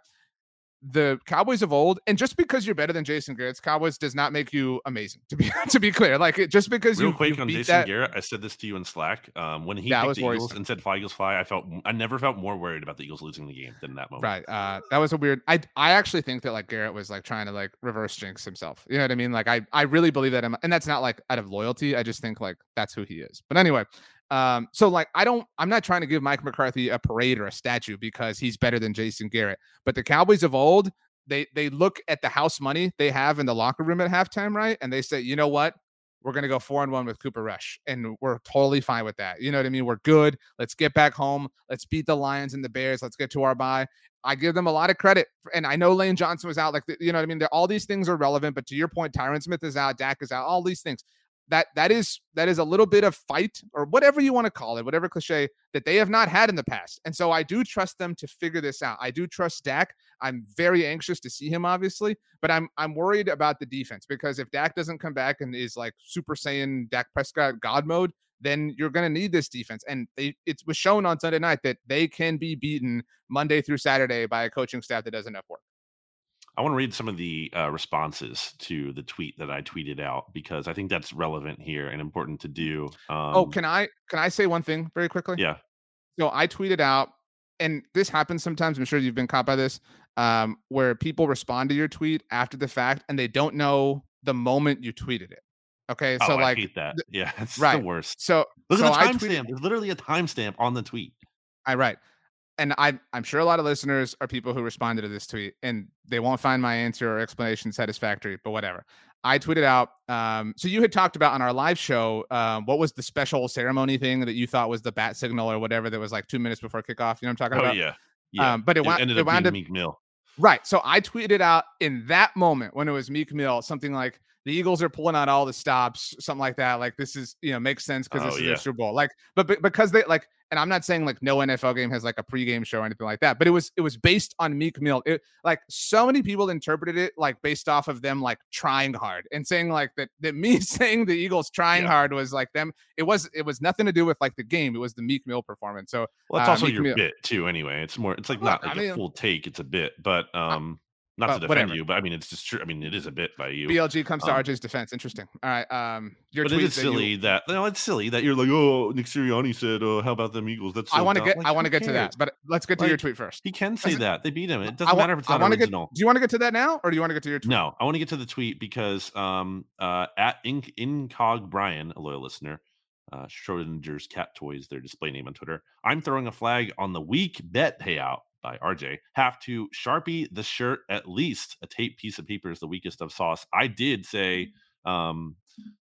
The Cowboys of old, and just because you're better than Jason Garrett's Cowboys does not make you amazing. To be to be clear, like just because Real you quick you on beat Jason that, Garrett, I said this to you in Slack. Um, when he picked the Eagles and said fly Eagles fly, I felt I never felt more worried about the Eagles losing the game than that moment. Right. Uh that was a weird I I actually think that like Garrett was like trying to like reverse jinx himself. You know what I mean? Like I I really believe that him and that's not like out of loyalty. I just think like that's who he is. But anyway, um so like I don't I'm not trying to give Mike McCarthy a parade or a statue because he's better than Jason Garrett. But the Cowboys of old, they they look at the house money they have in the locker room at halftime, right? And they say, "You know what? We're to go four and one with Cooper Rush, and we're totally fine with that. You know what I mean? We're good. Let's get back home. Let's beat the Lions and the Bears. Let's get to our bye. I give them a lot of credit, and I know Lane Johnson was out. Like you know what I mean? They're, all these things are relevant, but to your point, Tyron Smith is out, Dak is out. All these things that that is that is a little bit of fight or whatever you want to call it, whatever cliche that they have not had in the past. And so I do trust them to figure this out. I do trust Dak. I'm very anxious to see him, obviously, but I'm I'm worried about the defense because if Dak doesn't come back and is like Super Saiyan Dak Prescott God mode, then you're going to need this defense. And they, it was shown on Sunday night that they can be beaten Monday through Saturday by a coaching staff that does enough work. I want to read some of the uh, responses to the tweet that I tweeted out because I think that's relevant here and important to do. Um, oh, can I can I say one thing very quickly? yeah, So I tweeted out, and this happens sometimes. I'm sure you've been caught by this, um, where people respond to your tweet after the fact and they don't know the moment you tweeted it. Okay, oh, so I like, hate that. Yeah, it's right. the worst. so Look so at the timestamp. There's literally a timestamp on the tweet. I right, and I I'm sure a lot of listeners are people who responded to this tweet, and they won't find my answer or explanation satisfactory, but whatever. I tweeted out. Um, so you had talked about on our live show, um, what was the special ceremony thing that you thought was the bat signal or whatever that was like two minutes before kickoff? You know what I'm talking Oh about? yeah, yeah. Um, but it, wound, ended it up wound up Meek Mill. Right. So I tweeted out in that moment when it was Meek Mill, something like the Eagles are pulling out all the stops, something like that. Like this is, you know, makes sense because Oh, this is yeah. their Super Bowl. Like, but, but because they like, and I'm not saying like no NFL game has like a pregame show or anything like that, but it was it was based on Meek Mill. It, like so many people interpreted it like based off of them like trying hard and saying like that that me saying the Eagles trying Yeah. hard was like them. It was it was nothing to do with like the game. It was the Meek Mill performance. So Well, it's uh, also Meek your Mill- bit too. Anyway, it's more. It's like Well, not I like mean- a full take. It's a bit, but um, not well, to defend whatever. you, but I mean, it's just true. I mean, it is a bit by you. BLG comes to Um, RJ's defense. Interesting. All right. Um, your but tweet it is that you- silly that no, it's silly that you're like, oh, Nick Sirianni said, oh, how about them Eagles? That's I want to get Like, I want to get to that, but let's get to your tweet first. He can say Listen, that they beat him. It doesn't matter if it's not original. Get, do you want to get to that now, or do you want to get to your tweet? No, I want to get to the tweet because um uh at Inc Incog Brian, a loyal listener, uh Schrodinger's cat toys, their display name on Twitter. I'm throwing a flag on the week bet payout by RJ. Have to sharpie the shirt at least. A tape piece of paper is the weakest of sauce. I did say um,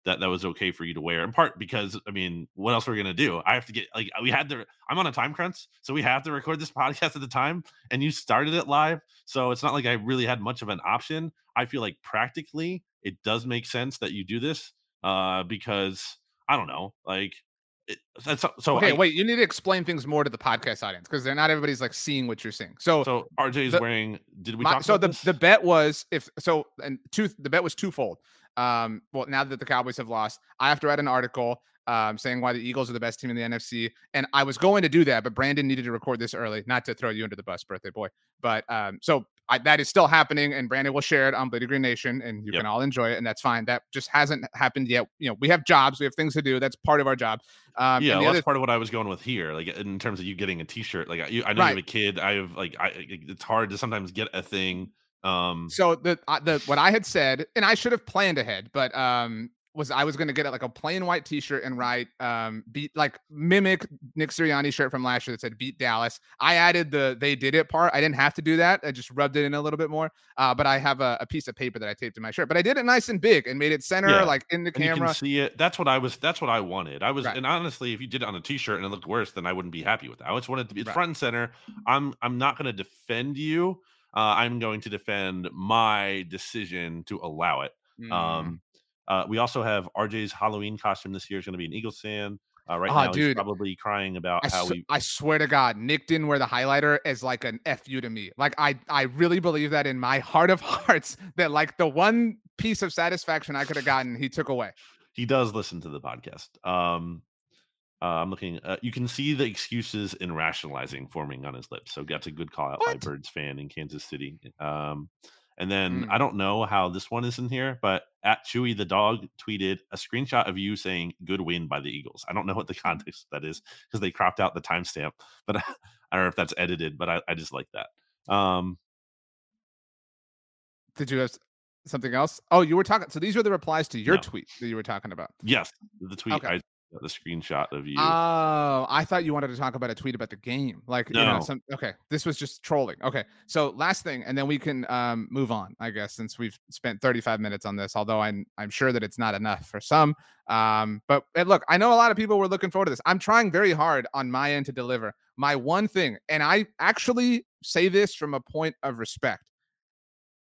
that that was okay for you to wear. In part because I mean, what else we're we gonna do? I have to get like we had to. I'm on a time crunch, so we have to record this podcast at the time. And you started it live, so it's not like I really had much of an option. I feel like practically it does make sense that you do this uh, because I don't know, like that's so. Okay, I, wait. You need to explain things more to the podcast audience because they're not everybody's like seeing what you're seeing. So, so RJ is the, wearing. Did we my, talk so the this? the bet was if so and two the bet was twofold. Um, well, now that the Cowboys have lost, I have to write an article um, saying why the Eagles are the best team in the NFC. And I was going to do that, but Brandon needed to record this early, not to throw you under the bus, birthday boy. But um, so I, that is still happening, and Brandon will share it on Bleeding Green Nation, and you yep. can all enjoy it, and that's fine. That just hasn't happened yet. You know, we have jobs, we have things to do. That's part of our job. Um, yeah, well, that's part of what I was going with here. Like in terms of you getting a T-shirt. Like I, I know right. you have a kid. I have like I. It's hard to sometimes get a thing. Um, so the uh, the what I had said, and I should have planned ahead, but um, was I was gonna get it like a plain white T-shirt and write um beat like mimic Nick Sirianni shirt from last year that said beat Dallas. I added the they did it part. I didn't have to do that. I just rubbed it in a little bit more. Uh, but I have a, a piece of paper that I taped to my shirt. But I did it nice and big and made it center yeah. like in the and camera. see it. That's what I was. That's what I wanted. I was, right. and honestly, if you did it on a T-shirt and it looked worse, then I wouldn't be happy with that. I just wanted to be right. front and center. I'm I'm not going to defend you. Uh, I'm going to defend my decision to allow it. Mm. Um, uh, we also have RJ's Halloween costume this year is going to be an Eagles fan. Uh, right oh, now, dude, he's probably crying about I how we. I swear to God, Nick didn't wear the highlighter as like an fu to me. Like I, I really believe that in my heart of hearts that like the one piece of satisfaction I could have gotten, he took away. He does listen to the podcast. Um, uh, I'm looking. Uh, you can see the excuses and rationalizing forming on his lips. So that's a good call out what? by Birds fan in Kansas City. Um, and then mm. I don't know how this one is in here, but at Chewy the dog tweeted a screenshot of you saying "good win" by the Eagles. I don't know what the context that is because they cropped out the timestamp, but I, don't know if that's edited. But I, I just like that. Um, Did you have something else? Oh, you were talking. So these were the replies to your no. tweet that you were talking about. Yes, the tweet. Okay. I the screenshot of you. Oh, I thought you wanted to talk about a tweet about the game. Like, no. you know, some okay. This was just trolling. Okay. So last thing, and then we can um move on, I guess, since we've spent 35 minutes on this, although I'm I'm sure that it's not enough for some. Um, but look, I know a lot of people were looking forward to this. I'm trying very hard on my end to deliver my one thing, and I actually say this from a point of respect.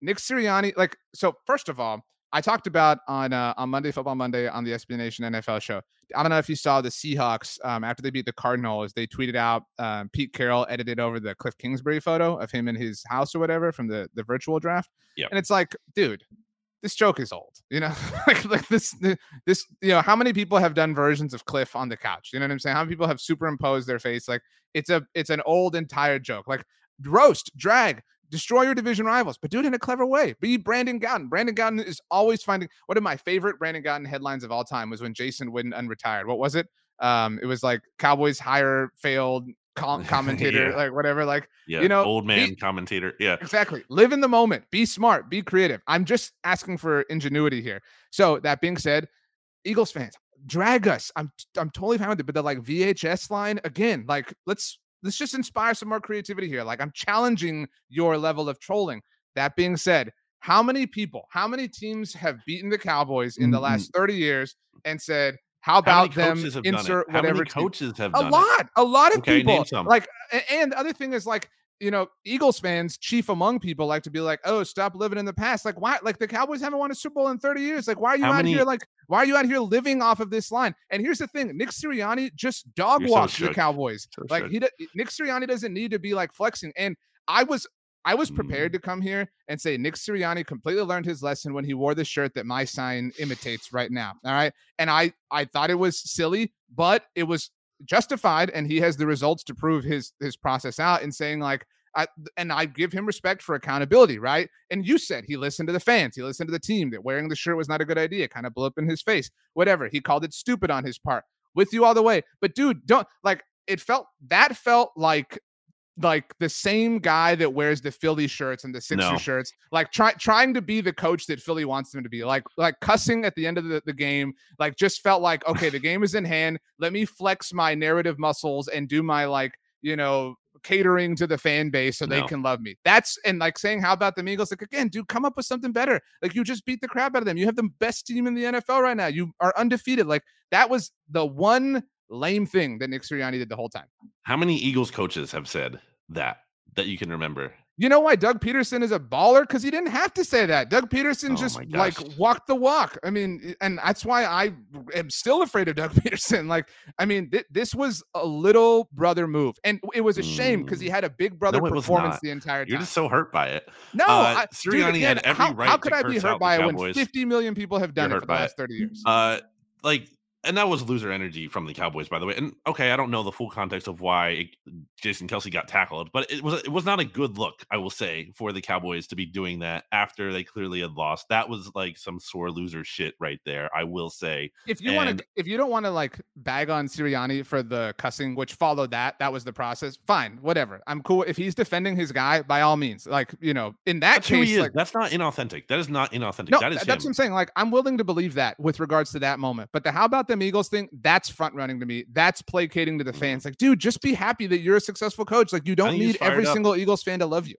Nick Sirianni, like, so first of all, I talked about on uh, on Monday Football Monday on the SB Nation NFL show. I don't know if you saw the Seahawks um, after they beat the Cardinals. They tweeted out um, Pete Carroll edited over the Cliff Kingsbury photo of him in his house or whatever from the the virtual draft. Yep. and it's like, dude, this joke is old. You know, like like this this you know how many people have done versions of Cliff on the couch? You know what I'm saying? How many people have superimposed their face? Like it's a it's an old entire joke. Like roast, drag, destroy your division rivals, but do it in a clever way. Be Brandon Gowton. Brandon Gowton is always finding one of my favorite Brandon Gowton headlines of all time was when Jason Witten unretired. What was it? Um, it was like Cowboys hire failed commentator, yeah. like whatever, like yeah, you know, old man be, commentator. Yeah, exactly. Live in the moment. Be smart. Be creative. I'm just asking for ingenuity here. So that being said, Eagles fans, drag us. I'm I'm totally fine with it. But the like VHS line again, like let's let's just inspire some more creativity here. Like I'm challenging your level of trolling. That being said, how many people, how many teams have beaten the Cowboys in the last 30 years and said, how about how them insert whatever coaches have a lot, it? a lot of okay, people. Like, and the other thing is like you know, Eagles fans, chief among people, like to be like, "Oh, stop living in the past." Like, why? Like the Cowboys haven't won a Super Bowl in 30 years. Like, why are you How out many... here? Like, why are you out here living off of this line? And here's the thing: Nick Sirianni just dog walks so the Cowboys. So like he, Nick Sirianni doesn't need to be like flexing. And I was, I was prepared mm. to come here and say Nick Sirianni completely learned his lesson when he wore the shirt that my sign imitates right now. All right, and I, I thought it was silly, but it was justified, and he has the results to prove his his process out. and saying like I, and I give him respect for accountability, right? And you said he listened to the fans, he listened to the team that wearing the shirt was not a good idea, kind of blew up in his face, whatever. He called it stupid on his part. With you all the way, but dude, don't like it felt that felt like like the same guy that wears the Philly shirts and the Sixer no. shirts, like try, trying to be the coach that Philly wants them to be, like like cussing at the end of the, the game, like just felt like okay, the game is in hand. Let me flex my narrative muscles and do my like you know catering to the fan base so they can love me. That's and like saying how about the Eagles? Like again, dude, come up with something better. Like you just beat the crap out of them. You have the best team in the NFL right now. You are undefeated. Like that was the one lame thing that Nick Sirianni did the whole time. How many Eagles coaches have said that that you can remember? You know why Doug Pederson is a baller? Because he didn't have to say that. Doug Pederson Oh just like walked the walk. I mean, and that's why I am still afraid of Doug Pederson. Like, I mean, thi- this was a little brother move, and it was a shame because he Mm. had a big brother No, performance the entire time. You're just so hurt by it. no, uh, I, dude, Sirianni again, had every how, right how could I be hurt by it when 50 million people have done You're it for the last it. 30 years? Uh, like, and that was loser energy from the Cowboys, by the way. And okay, I don't know the full context of why it, Jason Kelce got tackled, but it was it was not a good look, I will say, for the Cowboys to be doing that after they clearly had lost. That was like some sore loser shit right there. I will say. if you want to if you don't want to like bag on Sirianni for the cussing which followed that that was the process fine whatever i'm cool if he's defending his guy by all means like you know in that That's case like That's not inauthentic. That is not inauthentic. no that is th- that's what i'm saying like i'm willing to believe that with regards to that moment but the how about them eagles thing that's front running to me that's placating to the fans like dude just be happy that you're a successful coach like you don't need every up. single eagles fan to love you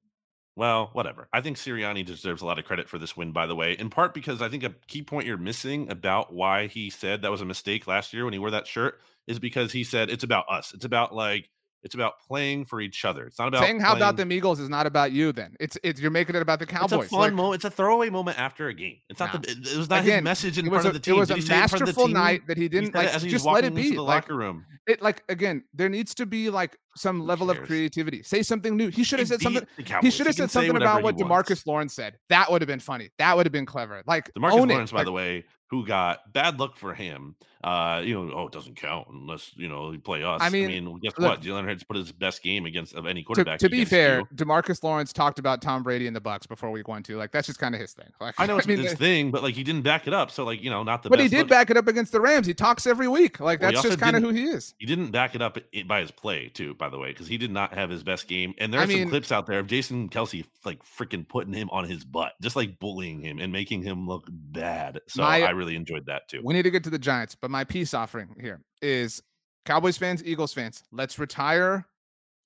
Well, whatever. I think Sirianni deserves a lot of credit for this win, by the way, in part because I think a key point you're missing about why he said that was a mistake last year when he wore that shirt is because he said it's about us. It's about like it's about playing for each other. It's not about saying how about playing- them eagles is not about you then it's it's you're making it about the cowboys It's a fun like, moment. It's a throwaway moment after a game. It's not Nah. the. It, was not Again, his message in front a, of the team. it was Did a he say it in front of the masterful night that he He didn't it like he just let it be the like locker room. it like again there needs to be like some level of creativity say something new he should have said something he should have said something about what he wants. demarcus lawrence said that would have been funny that would have been clever like Demarcus Lawrence, by the way, who got bad luck for him. Uh, you know, oh, it doesn't count unless you know you play us. I mean, guess look, what? Jalen Hurts put his best game against of any quarterback. to be fair you. demarcus lawrence talked about tom brady and the bucs before week one too like that's just kind of his thing like I know it's mean his thing, but like he didn't back it up. So like you know, not the but he did look. back it up against the rams he talks every week like Well, that's just kind of who he is He didn't back it up by his play too, by the way, because he did not have his best game. And there are I mean- some clips out there of Jason Kelce like freaking putting him on his butt, just like bullying him and making him look bad. So My- I really enjoyed that too. we need to get to the giants but my peace offering here is cowboys fans eagles fans let's retire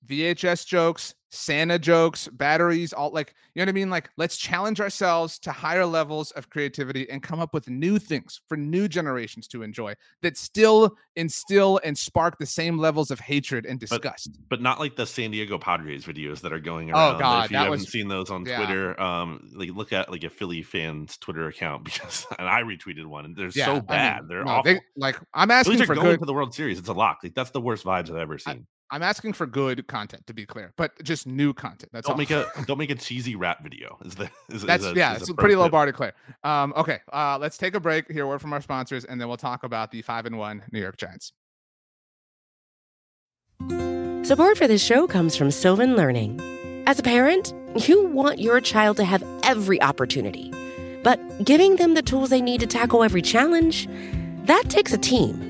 VHS jokes, Santa jokes, batteries, all like, you know what I mean? Like, let's challenge ourselves to higher levels of creativity and come up with new things for new generations to enjoy that still instill and spark the same levels of hatred and disgust. but not like the San Diego Padres videos that are going around. Oh. God, if you haven't was- seen those on yeah. Twitter, um, like look at like a Philly fans Twitter account because and I retweeted one and they're Yeah, I so mean, bad. they're no, awful. they- like, I'm asking for going good. to the World Series. It's a lock. Like that's the worst vibes I've ever seen. I'm asking for good content to be clear, but just new content. That's don't all. make a don't make a cheesy rap video. Is the is, That's is a, yeah, is it's a a pretty low tip. bar to clear. Um, okay, uh, let's take a break. Hear a word from our sponsors, and then we'll talk about the five and one New York Giants. Support for this show comes from Sylvan Learning. As a parent, you want your child to have every opportunity, but giving them the tools they need to tackle every challenge, that takes a team.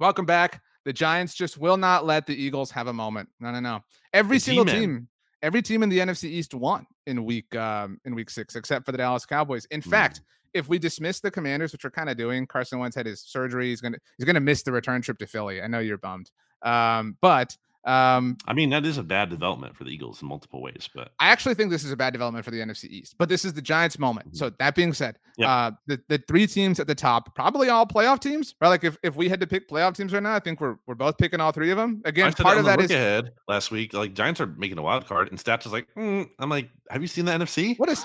Welcome back. The Giants just will not let the Eagles have a moment. No, no, no. Every The single team, every team in the NFC East won in week um in week six, except for the Dallas Cowboys. In Hmm. fact, if we dismiss the Commanders, which we're kind of doing, Carson Wentz had his surgery. He's gonna he's gonna miss the return trip to Philly. I know you're bummed, um, but Um, I mean, that is a bad development for the Eagles in multiple ways, but I actually think this is a bad development for the NFC East, but this is the Giants' moment. Mhm. So that being said, Yep. uh, the, the three teams at the top, probably all playoff teams, right? Like if, if we had to pick playoff teams right now, I think we're we're both picking all three of them. Again, part of that is ahead last week. Like Giants are making a wild card, and stats is like, hmm. I'm like, have you seen the NFC? what is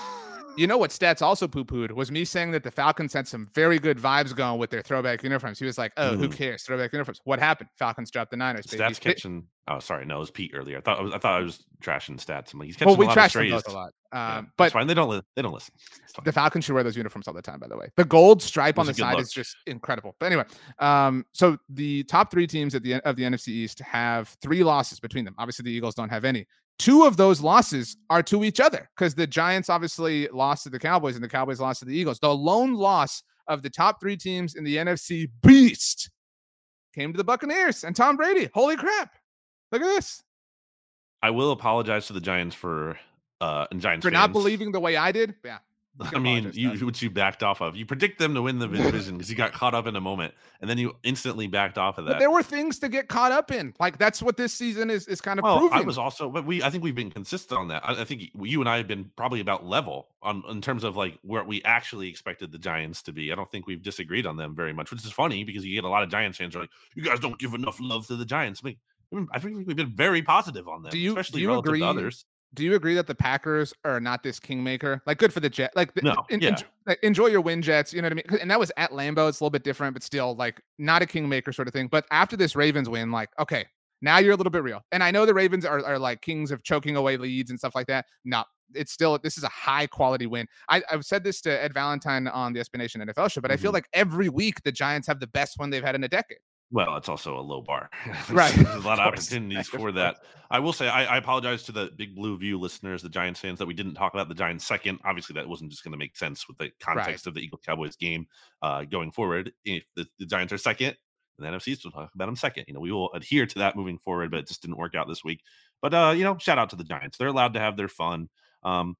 you know what stats also poo pooed was me saying that the Falcons had some very good vibes going with their throwback uniforms. He was like, oh, who Mm. cares? Throwback uniforms. What happened? Falcons dropped the Niners. baby. Stats catching. Oh, sorry, no, it was Pete earlier. I thought I was. I thought I was trashing stats. I'm like, he's catching well, we a lot of trashed them both a lot. Um, that's but fine. They don't. Li- they don't listen. The Falcons should wear those uniforms all the time, by the way. The gold stripe on the Those are good side is just incredible. But anyway, um, so the top three teams at the of the NFC East have three losses between them. Obviously, the Eagles don't have any. Two of those losses are to each other because the Giants obviously lost to the Cowboys and the Cowboys lost to the Eagles. The lone loss of the top three teams in the NFC Beast came to the Buccaneers and Tom Brady. Holy crap! Look at this I will apologize to the Giants for uh and Giants for not believing the way I did. Yeah, I mean, you which you backed off of. You predict them to win the division because you got caught up in a moment, and then you instantly backed off of But that. there were things to get caught up in. Like that's what this season is is kind of Well, proving. I was also, but we, I think we've been consistent on that. I, I think you and I have been probably about level on in terms of like where we actually expected the Giants to be. I don't think we've disagreed on them very much, which is funny because you get a lot of Giants fans are like, "You guys don't give enough love to the Giants." I mean, I think we've been very positive on them, Do you- especially do you relative agree- to others. Do you agree that the Packers are not this kingmaker? Like, good for the Jet. Like, No, yeah. enjoy, like, enjoy your win, Jets. You know what I mean? And that was at Lambeau. It's a little bit different, but still, like, not a kingmaker sort of thing. But after this Ravens win, like, okay, now you're a little bit real. And I know the Ravens are, are like kings of choking away leads and stuff like that. No, it's still this is a high quality win. I, I've said this to Ed Valentine on the SB Nation NFL show, but I feel Mhm. like every week the Giants have the best one they've had in a decade. Well, it's also a low bar. There's- Right, There's a lot of course, opportunities of for that. I will say, I, I apologize to the Big Blue View listeners, the Giants fans, that we didn't talk about the Giants second. Obviously, that wasn't just going to make sense with the context of the Eagle Cowboys game uh, going forward. If the, the Giants are second, the NFC East will talk about them second. You know, we will adhere to that moving forward, but it just didn't work out this week. But uh, you know, shout out to the Giants. They're allowed to have their fun. Um,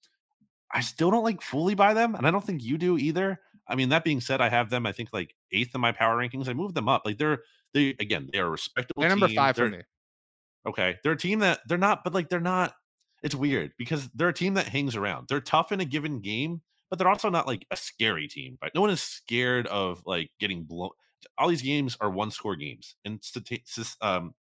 I still don't like fully buy them, and I don't think you do either. I mean, that being said, I have them. I think like eighth in my power rankings. I moved them up. Like they're they again, they're a respectable. They're number team. five for They're- me. Okay, they're a team that they're not, but like they're not. It's weird because they're a team that hangs around. They're tough in a given game, but they're also not like a scary team. Right? No one is scared of like getting blown. All these games are one score games, and um,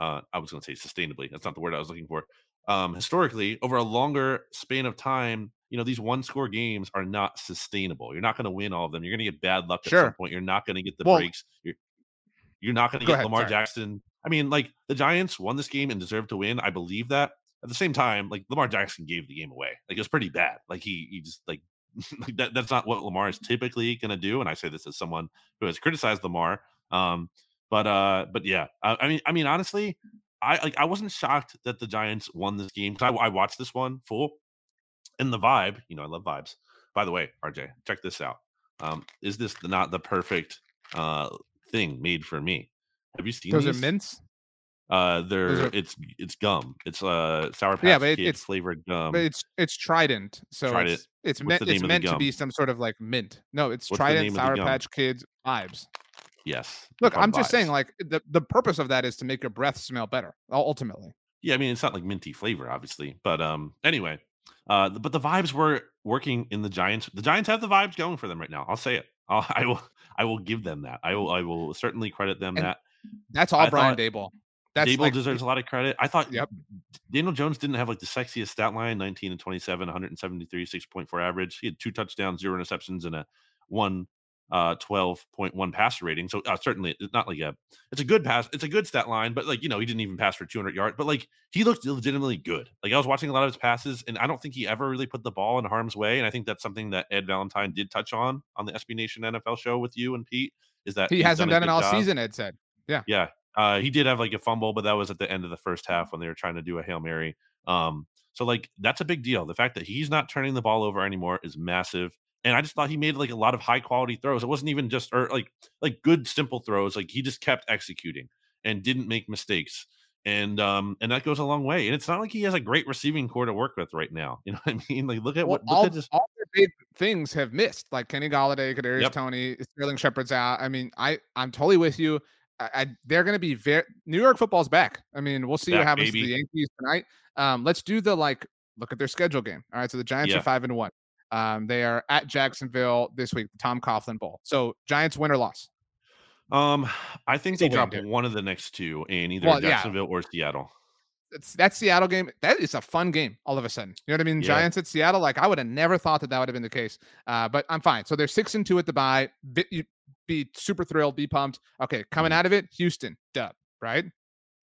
uh, I was going to say sustainably. That's not the word I was looking for. Um, historically, over a longer span of time, you know, these one score games are not sustainable. You're not going to win all of them. You're going to get bad luck at some point. You're not going to get the Well- breaks. You're, you're not going to get ahead, Lamar sorry. Jackson. I mean, like the Giants won this game and deserved to win. I believe that. At the same time, like Lamar Jackson gave the game away. Like it was pretty bad. Like he he just like, like that, that's not what Lamar is typically going to do. And I say this as someone who has criticized Lamar. Um, but uh, but yeah, I, I mean, I mean, honestly, I like I wasn't shocked that the Giants won this game because I, I watched this one full, and the vibe. You know, I love vibes. By the way, RJ, check this out. Um, is this the, not the perfect uh thing made for me? Have you seen Those are mints. Uh, they're are- it's it's gum. It's uh sour patch Yeah, but it- it's- flavored gum. but it's it's Trident, so Trident. it's it's meant it's meant to be some sort of like mint. No, it's What's Trident name of the Sour? Patch Kids vibes. yes. Look, I'm just saying, like the the purpose of that is to make your breath smell better. Ultimately, Yeah, I mean it's not like minty flavor, obviously, but um, anyway, uh, but the vibes were working in the Giants. The Giants have the vibes going for them right now. I'll say it. I'll, I will. I will give them that. I will. I will certainly credit them And that. that's all I Brian Daboll. That's Daboll like, deserves a lot of credit. I thought Yep. Daniel Jones didn't have like the sexiest stat line 19 and 27, 173, 6.4 average. He had two touchdowns, zero interceptions, and a one uh 12.1 passer rating. So uh, certainly it's not like a it's a good pass, it's a good stat line, but like you know, he didn't even pass for 200 yards, but like he looked legitimately good. Like I was watching a lot of his passes, and I don't think he ever really put the ball in harm's way. And I think that's something that Ed Valentine did touch on on the SB Nation NFL show with you and Pete. Is that he hasn't a done it all job. season. Ed said. Yeah. Yeah. Uh, he did have like a fumble, but that was at the end of the first half when they were trying to do a Hail Mary. Um, so like that's a big deal. The fact that he's not turning the ball over anymore is massive. And I just thought he made like a lot of high quality throws. It wasn't even just or like like good simple throws. Like he just kept executing and didn't make mistakes. And um and that goes a long way. And it's not like he has a great receiving corps to work with right now. You know what I mean? Like look at Well, what look all, at just all their big things have missed, like Kenny Golladay, Kadarius Yep. Toney, Sterling Shepard's out. I mean, I I'm totally with you. I, I they're going to be very New York football's back. I mean, we'll see Back, what happens baby. to the Yankees tonight. Um, let's do the like look at their schedule game. All right, so the Giants Yeah. are five and one. Um, they are at Jacksonville this week, Tom Coughlin Bowl. So Giants win or loss. Um, I think It's they drop dude. one of the next two in either Well, yeah. Jacksonville or Seattle. It's that Seattle game. That is a fun game. All of a sudden, you know what I mean? Yeah. Giants at Seattle. Like I would have never thought that that would have been the case. Uh, but I'm fine. So they're six and two at the bye. Be, be super thrilled. Be pumped. Okay, coming Mhm. out of it, Houston dub. Right.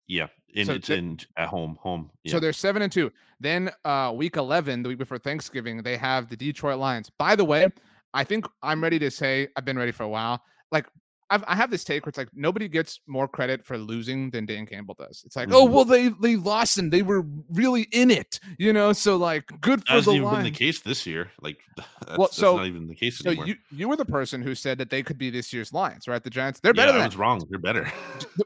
Yeah, and So it's the- in at home, home. Yeah. So they're seven and two. Then uh week eleven, the week before Thanksgiving, they have the Detroit Lions. By the way, I think I'm ready to say I've been ready for a while. Like I've, I have this take where it's like nobody gets more credit for losing than Dan Campbell does. It's like, oh Mhm. well, they they lost and they were really in it, you know. So like, good that for hasn't the even been the case this year. Like, that's, Well, that's so- not even the case So anymore. you you were the person who said that they could be this year's Lions, right? The Giants, they're yeah, better I than was wrong. They're better.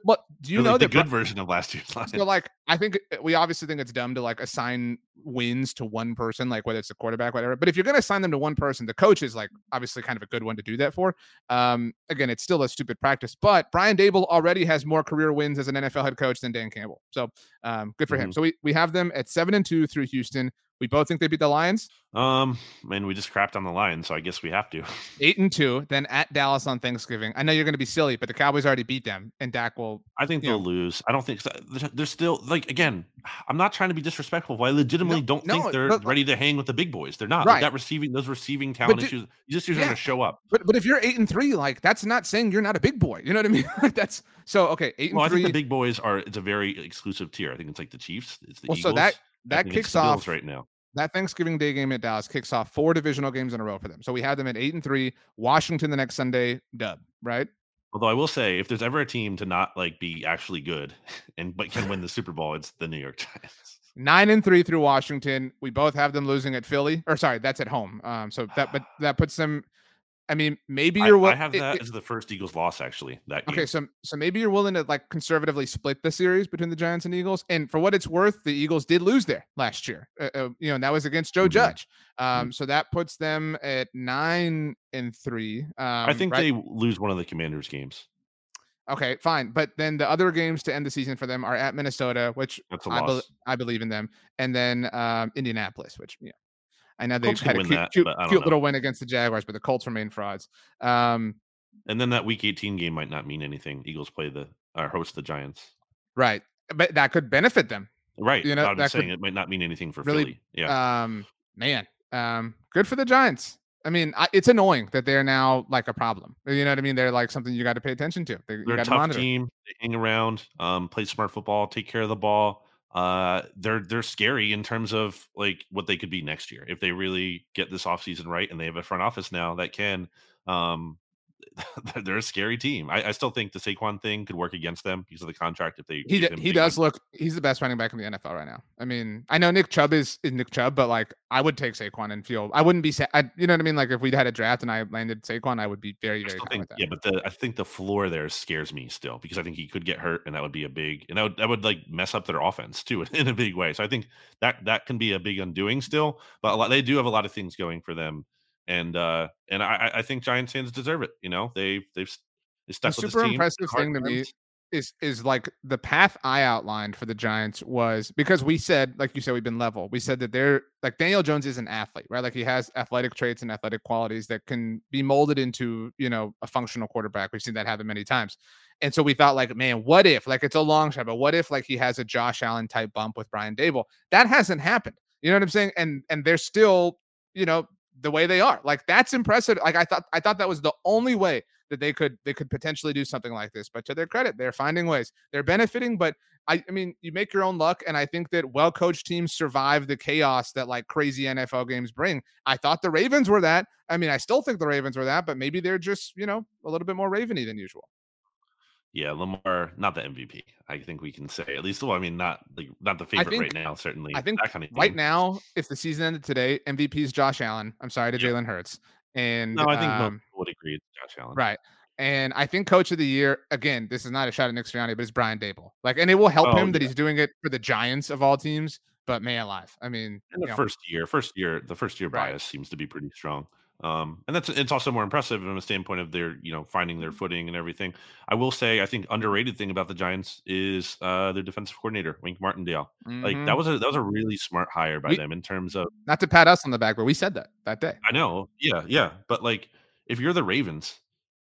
What do you They're know like the that good version of last year's Lions. So like I think uh, we obviously think it's dumb to like assign wins to one person, like whether it's a quarterback, whatever. But if you're gonna assign them to one person, the coach is like obviously kind of a good one to do that for. Um, again, it's still a stupid practice, but Brian Daboll already has more career wins as an NFL head coach than Dan Campbell. So um, good for him. Mhm. So we we have them at seven and two through Houston. We both think they beat the Lions. Um, man, we just crapped on the Lions, so I guess we have to. Eight and two, then at Dallas on Thanksgiving. I know you're gonna be silly, but the Cowboys already beat them, and Dak will I think they'll lose. I don't think so- they're- still like again. I'm not trying to be disrespectful. But I legitimately don't no, think they're but- ready to hang with the big boys. They're not. Right. Like that receiving those receiving talent do- issues. Just usually yeah. going to show up. But but if you're eight and three, like that's not saying you're not a big boy. You know what I mean? Like that's so okay. Eight and Well, I three. think the big boys are. It's a very exclusive tier. I think it's like the Chiefs. It's the well, Eagles. so that that kicks off right now. that Thanksgiving Day game at Dallas kicks off four divisional games in a row for them. So we had them at eight and three. Washington the next Sunday, dub, right? Although I will say, if there's ever a team to not like be actually good and but can win the Super Bowl, it's the New York Giants. Nine and three through Washington. We both have them losing at Philly, or sorry, that's at home. Um, so that but that puts them. I mean, maybe you're. I wi- have that it- as the first Eagles loss. Actually, that game. Okay, so so maybe you're willing to like conservatively split the series between the Giants and Eagles. And for what it's worth, the Eagles did lose there last year. Uh, uh, you know, and that was against Joe Mhm. Judge. Um, so that puts them at nine and three. Um, I think right? they lose one of the Commanders games. Okay, fine. But then the other games to end the season for them are at Minnesota, which That's a I, loss. I believe in them, and then um, Indianapolis, which yeah, I know they Colts had a cute, that, cute, but I don't cute little win against the Jaguars, but the Colts remain frauds. Um, And then that Week 18 game might not mean anything. Eagles play the or host the Giants. right, but that could benefit them. Right. You know, I'm that saying it might not mean anything for really, Philly. Yeah. Um, man, um, good for the Giants. I mean, I, it's annoying that they're now like a problem. You know what I mean? They're like something you got to pay attention to. They, they're a to tough monitor. team. They hang around, um, play smart football, take care of the ball. Uh, they're they're scary in terms of like what they could be next year. If they really get this offseason right and they have a front office now that can um they're- a scary team. I, I still think the Saquon thing could work against them because of the contract if they He d- he does look he's the best running back in the NFL right now. I mean, I know Nick Chubb is, is Nick Chubb, but like I would take Saquon and feel I wouldn't be sa- I, you know what I mean. Like if we'd had a draft and I landed Saquon, I would be very very think, with that. yeah, but the I think the floor there scares me still because I think he could get hurt and that would be a big and that would that would like mess up their offense too in a big way. So I think that that can be a big undoing still. But a lot, they do have a lot of things going for them, and uh and I I- think Giants fans deserve it. You know they they've they stuck the with super this team. impressive thing to me is is like the path I outlined for the Giants was because we said, like you said, we've been level. We said that they're like Daniel Jones is an athlete, right? Like he has athletic traits and athletic qualities that can be molded into, you know, a functional quarterback. We've seen that happen many times. And so we thought, like, man, what if, like, it's a long shot, but what if, like, he has a Josh Allen type bump with Brian Daboll? That hasn't happened. You know what I'm saying? And and they're still, you know, the way they are. Like, that's impressive. Like, I thought, I thought that was the only way that they could they could potentially do something like this. But to their credit, they're finding ways. They're benefiting, but I, I mean, you make your own luck, and I think that well-coached teams survive the chaos that like crazy NFL games bring. I thought the Ravens were that. I mean, I still think the Ravens were that, but maybe they're just you know a little bit more Raveny than usual. Yeah, Lamar, not the MVP. I think we can say at least. Well, I mean, not like not the favorite think- right now. Certainly, I think that kind of Right now, if the season ended today, MVP is Josh Allen. I'm sorry to Yeah. Jalen Hurts, and No, I think um, would agree it's Josh Allen. right. And I think coach of the year, again, this is not a shot at Nick Sirianni, but it's Brian Daboll. Like, and it will help Oh, him that he's doing it for the Giants of all teams. but man, alive. I mean, in the know, first year, first year, the first year Right. bias seems to be pretty strong. Um, and that's it's also more impressive from a standpoint of their, you know, finding their footing and everything. I will say, I think underrated thing about the Giants is uh, their defensive coordinator, Wink Martindale. Like mhm. that was a that was a really smart hire by We- them in terms of not to pat us on the back, but we said that that day. I know, yeah, yeah, but like if you're the Ravens,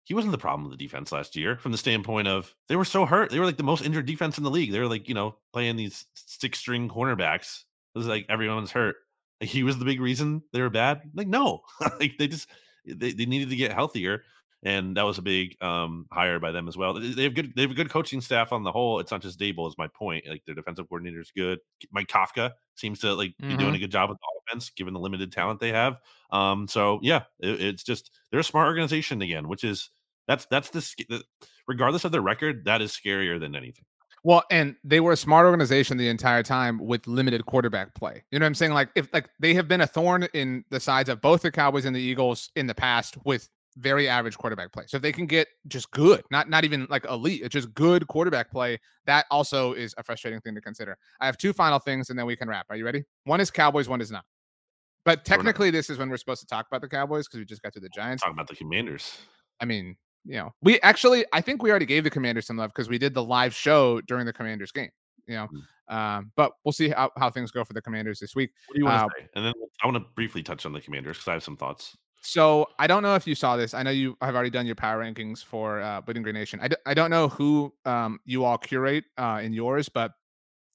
he wasn't the problem with the defense last year from the standpoint of they were so hurt. They were like the most injured defense in the league. They were like, you know, playing these six string cornerbacks. It was like everyone's hurt. Like he was the big reason they were bad. Like, no. like they just they, they needed to get healthier. And that was a big um hire by them as well. They have good they have a good coaching staff on the whole. It's not just Daboll is my point. Like their defensive coordinator is good. Mike Kafka seems to like be doing a good job with the offense given the limited talent they have. Um, so yeah, it, it's just they're a smart organization again, which is that's that's the regardless of their record, that is scarier than anything. Well, and they were a smart organization the entire time with limited quarterback play. You know what I'm saying? Like if like they have been a thorn in the sides of both the Cowboys and the Eagles in the past with very average quarterback play. So if they can get just good, not not even like elite, it's just good quarterback play, that also is a frustrating thing to consider. I have two final things and then we can wrap. Are you ready? One is Cowboys, one is not. But technically, this is when we're supposed to talk about the Cowboys because we just got to the Giants. Talking about the Commanders. I mean, you know, we actually, I think we already gave the Commanders some love because we did the live show during the Commanders game. You know, um, but we'll see how, how things go for the Commanders this week. What do you want to Uh, say? And then I want to briefly touch on the Commanders because I have some thoughts. So I don't know if you saw this. I know you have already done your power rankings for uh, Bleeding Green Nation. I, d- I don't know who um, you all curate uh, in yours, but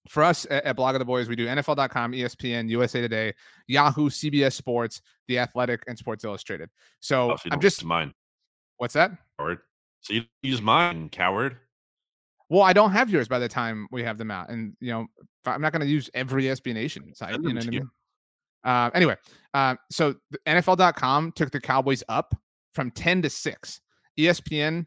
for us at, at Blog of the Boys, we do NFL.com, ESPN, USA Today, Yahoo, CBS Sports, The Athletic, and Sports Illustrated. So Oh, I'm just, mine, what's that? coward. So you use mine, coward. Well, I don't have yours by the time we have them out, and you know, I'm not going to use every SB Nation site. You know what I mean? Uh, anyway, uh, so the NFL.com took the Cowboys up from 10 to 6. ESPN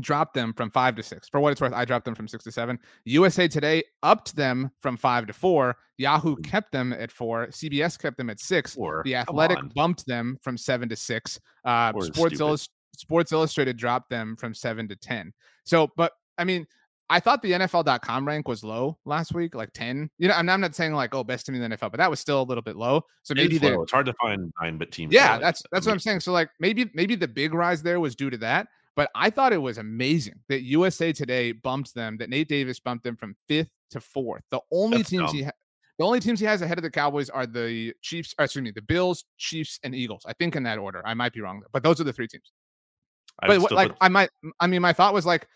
dropped them from 5 to 6. For what it's worth, I dropped them from 6 to 7. USA Today upped them from 5 to 4. Yahoo Mm. kept them at 4. CBS kept them at 6. Or The Athletic bumped them from 7 to 6. Uh, Sports, stupid. Illust- Sports Illustrated dropped them from 7 to 10. So, but I mean, I thought the NFL.com rank was low last week, like 10. You know, I'm I'm not saying like, oh, best team in the NFL, but that was still a little bit low. So maybe It's low. It's hard to find nine but teams. yeah, that's that's what I'm saying. So like maybe maybe the big rise there was due to that, but I thought it was amazing that USA Today bumped them, that Nate Davis bumped them from fifth to fourth. The only That's teams dumb. he ha- the only teams he has ahead of the Cowboys are the Chiefs, or excuse me, the Bills, Chiefs, and Eagles. I think in that order. I might be wrong, but those are the three teams. I But what, like put- I might, I mean, my thought was like,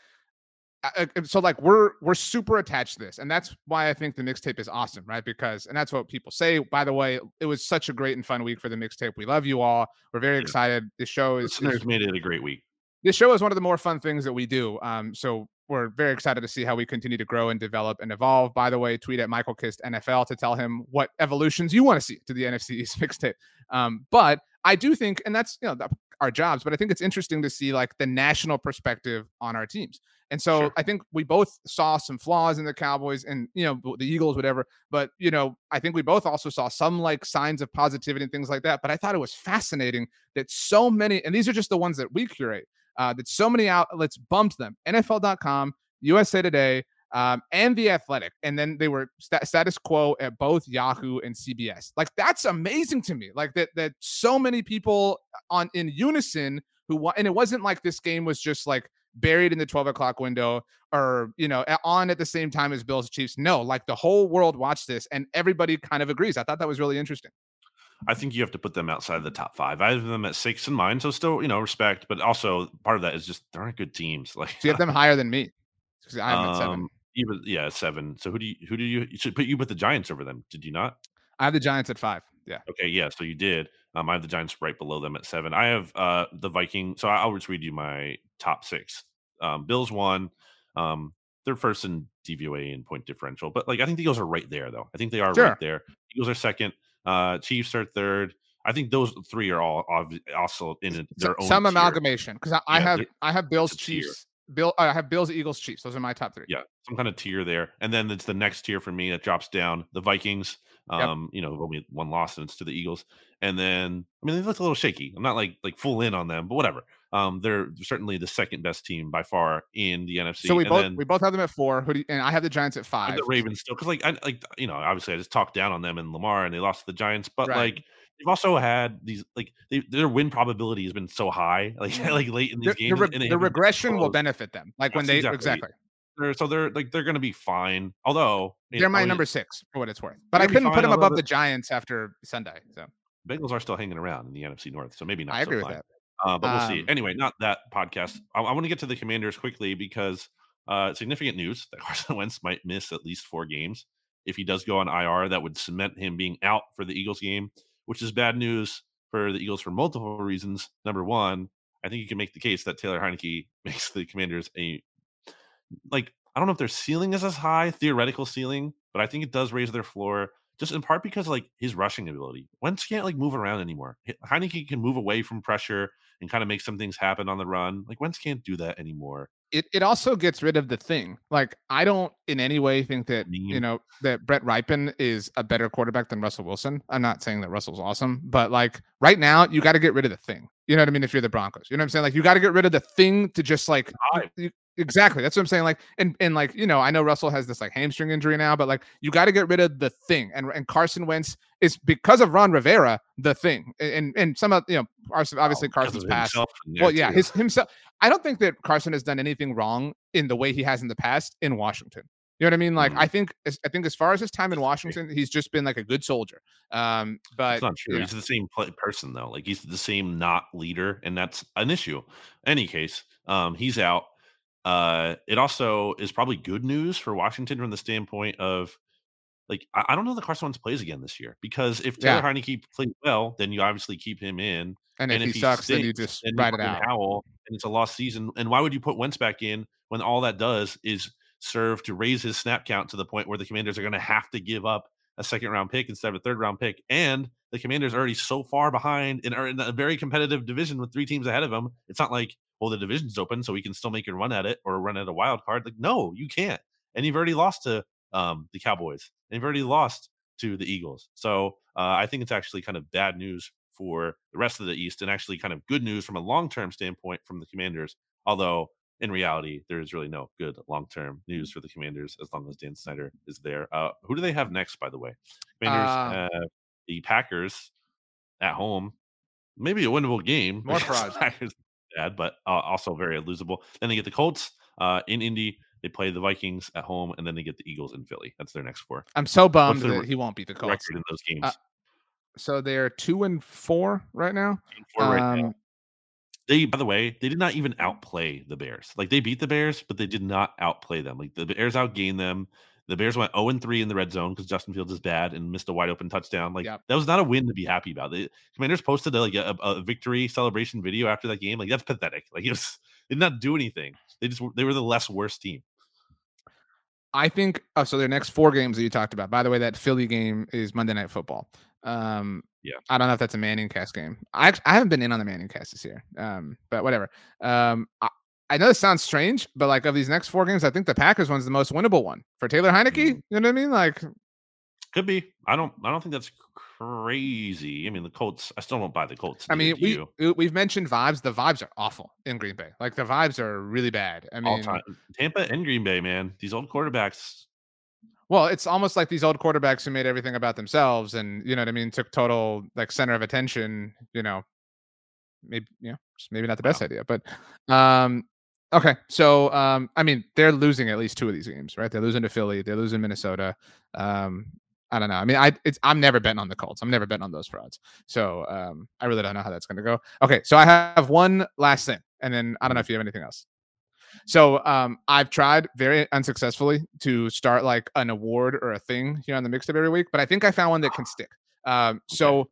uh, uh, so like we're we're super attached to this, and that's why I think the mixtape is awesome, right? Because and that's what people say. By the way, it was such a great and fun week for the mixtape. We love you all. We're very Yeah. excited. This show is, is made it a great week. this show is one of the more fun things that we do. Um, so we're very excited to see how we continue to grow and develop and evolve. By the way, tweet at Michael Kist NFL to tell him what evolutions you want to see to the NFC East mixtape. Um, but I do think, and that's you know our jobs, but I think it's interesting to see like the national perspective on our teams. And so Sure. I think we both saw some flaws in the Cowboys and you know the Eagles, whatever. But you know, I think we both also saw some like signs of positivity and things like that. But I thought it was fascinating that so many, and these are just the ones that we curate uh, that so many outlets bumped them NFL.com, USA Today, um, and The Athletic. And then they were sta- status quo at both Yahoo and CBS. Like, that's amazing to me. Like, that, that so many people on in unison who, wa- and it wasn't like this game was just like buried in the 12 o'clock window or, you know, on at the same time as Bills Chiefs. No, like the whole world watched this and everybody kind of agrees. I thought that was really interesting. I think you have to put them outside the top five. I have them at six in mine, so still, you know, respect. But also, part of that is just there aren't good teams. Like So you have them higher than me. 'Cause I have them at seven. Even yeah, seven. So who do you who do you, you should put you put the Giants over them? Did you not? I have the Giants at five. Yeah. Okay, yeah. So you did. Um, I have the Giants right below them at seven. I have uh the Viking. So I'll just read you my top six. Um, Bills one. Um, they're first in DVOA and point differential, but like I think the Eagles are right there though. I think they are Sure. right there. Eagles are second. Uh, Chiefs are third. I think those three are all also in their own some tier. amalgamation because I, I have I have Bills. Chiefs Bill I have Bills Eagles Chiefs those are my top three Yeah, some kind of tier there, and then it's the next tier for me that drops down. The Vikings, Yep. um, you know, only one loss and it's to the Eagles, and then I mean they looked a little shaky. I'm not like like full in on them, but whatever. um, they're certainly the second best team by far in the NFC. So we and both then we both have them at four. Who do you, and I have the Giants at and five. the Ravens still because like I like you know obviously I just talked down on them and Lamar and they lost to the Giants, but Right. like they've also had these like they, their win probability has been so high like like late in these The, the, games re- and the regression will benefit them. Like when they exactly. exactly. They're, so they're like they're going to be fine. Although They're know, my mean, number six for what it's worth. But I couldn't put them above the- the Giants after Sunday. So Bengals are still hanging around in the NFC North, so maybe not. I so agree with that. Uh, but we'll see. Um, Anyway, not that podcast. I, I want to get to the Commanders quickly because uh, significant news that Carson Wentz might miss at least four games. If he does go on IR, that would cement him being out for the Eagles game, which is bad news for the Eagles for multiple reasons. Number one, I think you can make the case that Taylor Heinicke makes the Commanders a like I don't know if their ceiling is as high, theoretical ceiling, but I think it does raise their floor just in part because like his rushing ability. Wentz can't like move around anymore. Heinicke can move away from pressure and kind of make some things happen on the run. Like Wentz can't do that anymore. It, it also gets rid of the thing. Like I don't in any way think that you know that Brett Rypien is a better quarterback than Russell Wilson. I'm not saying that Russell's awesome, but like right now you got to get rid of the thing. You know what I mean? If you're the Broncos, you know what I'm saying? Like you got to get rid of the thing to just like you- exactly. That's what I'm saying. Like and and like you know I know Russell has this like hamstring injury now, but like you got to get rid of the thing. And and Carson Wentz is because of Ron Rivera the thing. And and, some of you know obviously Oh, Carson's past himself in there, well, yeah, too. his himself. I don't think that Carson has done anything wrong in the way he has in the past in Washington. You know what I mean? Like, Mhm. I think, as- I think as far as his time in Washington, he's just been like a good soldier. Um, but That's not true. know, He's the same person though. Like he's the same not leader, and that's an issue. Any case, um, he's out. Uh, it also is probably good news for Washington from the standpoint of like I, don't know that Carson Wentz plays again this year because if Taylor Yeah. Heinicke plays well, then you obviously keep him in. and if and he, sucks, then you just then write it out. Howell, and it's a lost season. And why would you put Wentz back in when all that does is serve to raise his snap count to the point where the Commanders are going to have to give up a second round pick instead of a third round pick? And the Commanders are already so far behind and are in a very competitive division with three teams ahead of them. It's not like well the division's open so we can still make a run at it or run at a wild card. Like no, you can't. And you've already lost to um, the Cowboys. And you've already lost to the Eagles. So uh, I think it's actually kind of bad news for the rest of the East and actually kind of good news from a long term standpoint from the Commanders. Although in reality, there is really no good long term news for the Commanders as long as Dan Snyder is there. Uh, who do they have next, by the way? Commanders, Uh, uh, the Packers at home. Maybe a winnable game. More. Packers bad, but uh, also very losable. Then they get the Colts uh, in Indy. They play the Vikings at home, and then they get the Eagles in Philly. That's their next four. I'm so bummed that re- he won't beat the Colts. In those games. Uh, So they're two and four right now. Four right now. Um, They, by the way, they did not even outplay the Bears. Like they beat the Bears, but they did not outplay them. Like the Bears outgained them. The Bears went 0 and 3 in the red zone because Justin Fields is bad and missed a wide open touchdown. Like Yep. that was not a win to be happy about. The Commanders posted a, like a, a victory celebration video after that game. Like that's pathetic. Like it was, they did not do anything. They just they were the less worst team. I think oh, so. Their next four games that you talked about. By the way, that Philly game is Monday Night Football. Um, Yeah. I don't know if that's a Manning cast game. I I haven't been in on the Manning cast this year. Um, but whatever. Um, I, I know this sounds strange, but like of these next four games, I think the Packers one's the most winnable one for Taylor Heinicke. Mhm. You know what I mean? Like, Could be. I don't. I don't think that's crazy. I mean, the Colts. I still don't buy the Colts. I mean, we you. we- we've mentioned vibes. The vibes are awful in Green Bay. Like the vibes are really bad. I mean. Tampa and Green Bay, man. These old quarterbacks. Well, it's almost like these old quarterbacks who made everything about themselves and you know what I mean, took total like center of attention, you know. Maybe you know, just maybe not the best Wow. idea. But um okay. So um I mean they're losing at least two of these games, right? They're losing to Philly, they're losing Minnesota. Um I don't know. I mean, I it's I'm never betting on the Colts. I'm never betting on those frauds. So um I really don't know how that's gonna go. Okay, so I have one last thing, and then I don't know if you have anything else. So um, I've tried very unsuccessfully to start like an award or a thing here on the mixtape every week, but I think I found one that can stick. Um, so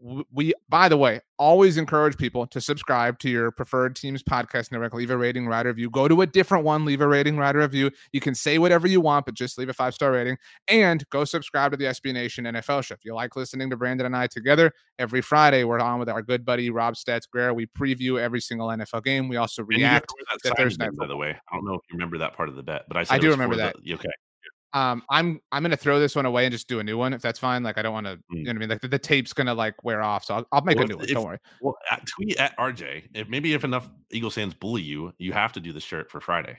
we, by the way, always encourage people to subscribe to your preferred team's podcast network. Leave a rating, write a review. Go to a different one, leave a rating, write a review. You can say whatever you want, but just leave a five star rating and go subscribe to the SB Nation NFL show. If you like listening to Brandon and I together every Friday, we're on with our good buddy Rob Stats. We preview every single NFL game. We also And you have react to that Thursday by the way. I don't know if you remember that part of the bet, but I, I do remember that. The, okay. Um, I'm I'm gonna throw this one away and just do a new one if that's fine. Like I don't want to, you Mm. know what I mean. Like the, the tape's gonna like wear off, so I'll, I'll make Well, a new if- one. Don't worry. Well, at, tweet at RJ. If maybe if enough Eagle fans bully you, you have to do the shirt for Friday.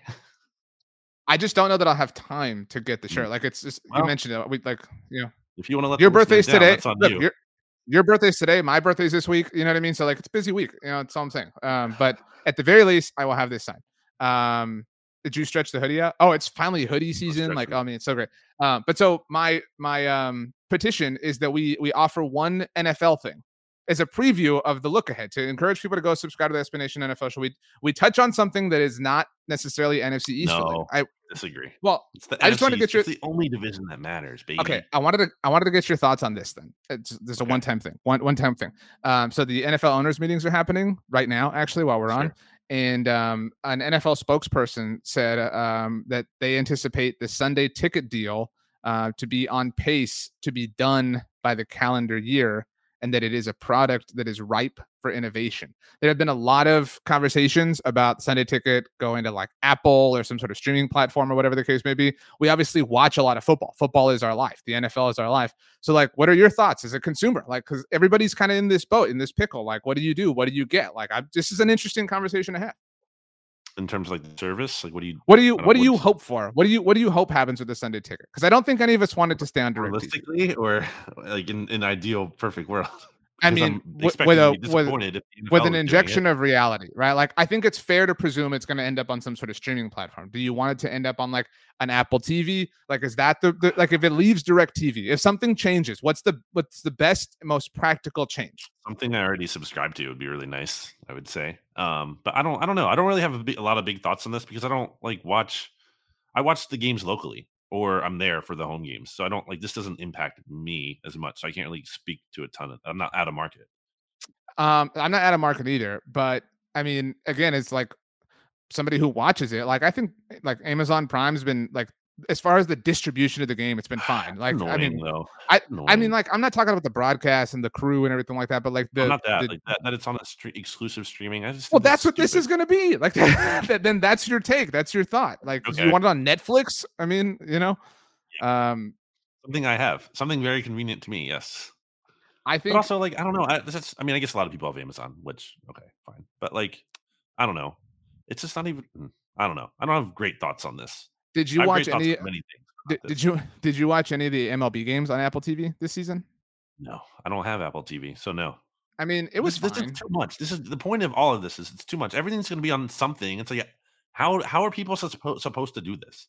I just don't know that I'll have time to get the Mm. shirt. Like it's just you mentioned it. We like you know If you want to let your birthday's down, today. Look, you. your your birthday's today. My birthday's this week. You know what I mean? So like it's a busy week. You know, that's all I'm saying. Um, but at the very least, I will have this signed. Um, did you stretch the hoodie out? Oh, it's finally hoodie season. Like, oh, I mean, it's so great. Um, but so my my um petition is that we we offer one NFL thing as a preview of the look ahead to encourage people to go subscribe to the SB Nation NFL show. We we touch on something that is not necessarily NFC East. No. I Disagree. well, It's the I just wanted to get your- It's the only division that matters, baby. Okay, I wanted to I wanted to get your thoughts on this. Then it's just a Okay. one time thing, one one time thing. Um, so the NFL owners meetings are happening right now, actually, while we're on. And um, an NFL spokesperson said uh, um, that they anticipate the Sunday ticket deal uh, to be on pace to be done by the calendar year, and that it is a product that is ripe for innovation. There have been a lot of conversations about Sunday ticket going to like Apple or some sort of streaming platform or whatever the case may be we obviously watch a lot of football. Football is our life. The NFL is our life. So, like, what are your thoughts as a consumer? Like, because everybody's kind of in this boat, in this pickle. Like, what do you do? What do you get? Like, I, this is an interesting conversation to have. In terms of like the service, like what do you What do you What do you hope for? What do you What do you hope happens with the Sunday ticket? Because I don't think any of us wanted to stay on direct. realistically or like in an ideal perfect world? I mean, with a with, disappointed if the with an injection of reality, right? Like, I think it's fair to presume it's going to end up on some sort of streaming platform. Do you want it to end up on like an Apple TV? Like, is that the, the like if it leaves Direct TV? If something changes, what's the what's the best, most practical change? something I already subscribe to would be really nice. I would say, um, but I don't. I don't know. I don't really have a, a lot of big thoughts on this because I don't like watch. I watch the games locally, or I'm there for the home games, so I don't like this. Doesn't impact me as much, so I can't really speak to a ton of. I'm not out of market. Um, I'm not out of market either, but I mean, again, it's like somebody who watches it. Like, I think like Amazon Prime's been like, as far as the distribution of the game, it's been fine. Like, I mean, though. I I mean, like, I'm not talking about the broadcast and the crew and everything like that, but like the, Well, not that, the- like that, that it's on a stre- exclusive streaming. I just well, think that's what this is going to be. Like, that, then that's your take. That's your thought. Like, Okay. you want it on Netflix? I mean, you know, um, something I have, something very convenient to me. Yes, I think but also like I don't know. I, that's, I mean, I guess a lot of people have Amazon, which okay, fine. But like, I don't know. It's just not even. mm, I don't know. I don't have great thoughts on this. Did you I watch any? on many things. Did, did you did you watch any of the MLB games on Apple TV this season? No, I don't have Apple TV, so no. I mean, it was this, this is too much. This is the point of all of this. Is it's too much. Everything's going to be on something. It's like how how are people supposed supposed to do this?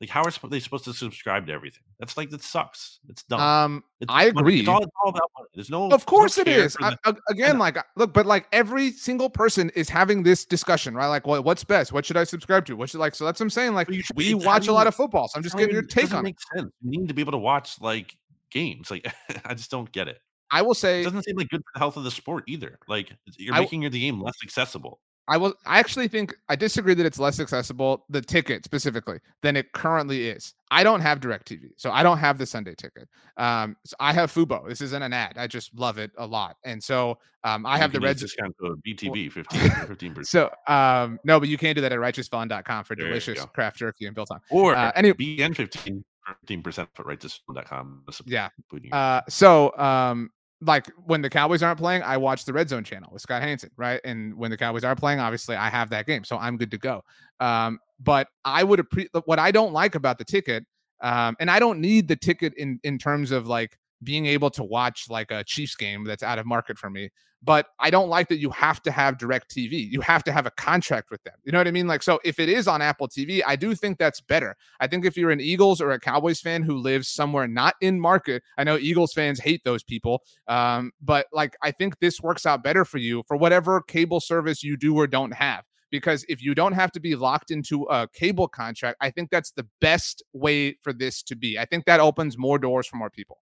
Like how are they supposed to subscribe to everything? That's like that sucks. It's dumb. Um, It's I money. agree. It's all, it's all about money. There's no. Of there's no course it is. I- again, like, look, but like every single person is having this discussion, right? Like, what what's best? What should I subscribe to? What should like? So that's what I'm saying. Like, should- we watch a lot of football, so I'm just getting your it take it. make sense. You need to be able to watch like games. Like I just don't get it. I will say It doesn't seem like good for the health of the sport either. Like you're making your the game less accessible. I will. I actually think I disagree that it's less accessible, the ticket specifically, than it currently is. I don't have Directv, so I don't have the Sunday ticket. Um, so I have Fubo. This isn't an ad. I just love it a lot, and so um, I You have the can use red. discount code BTB 15 15 percent So um, no, but you can do that at righteousfelon.com for There delicious craft jerky and biltong. or Uh, any- BN 15 15 percent for righteous.com. Yeah. Uh, so um, like when the Cowboys aren't playing, I watch the Red Zone channel with Scott Hansen, right? And when the Cowboys are playing, obviously I have that game, so I'm good to go. Um, but I would appreciate what I don't like about the ticket, um, and I don't need the ticket in in terms of like being able to watch like a Chiefs game that's out of market for me. But I don't like that you have to have direct TV. You have to have a contract with them. You know what I mean? Like, so if it is on Apple TV, I do think that's better. I think if you're an Eagles or a Cowboys fan who lives somewhere not in market, I know Eagles fans hate those people. Um, but like, I think this works out better for you for whatever cable service you do or don't have. Because if you don't have to be locked into a cable contract, I think that's the best way for this to be. I think that opens more doors for more people.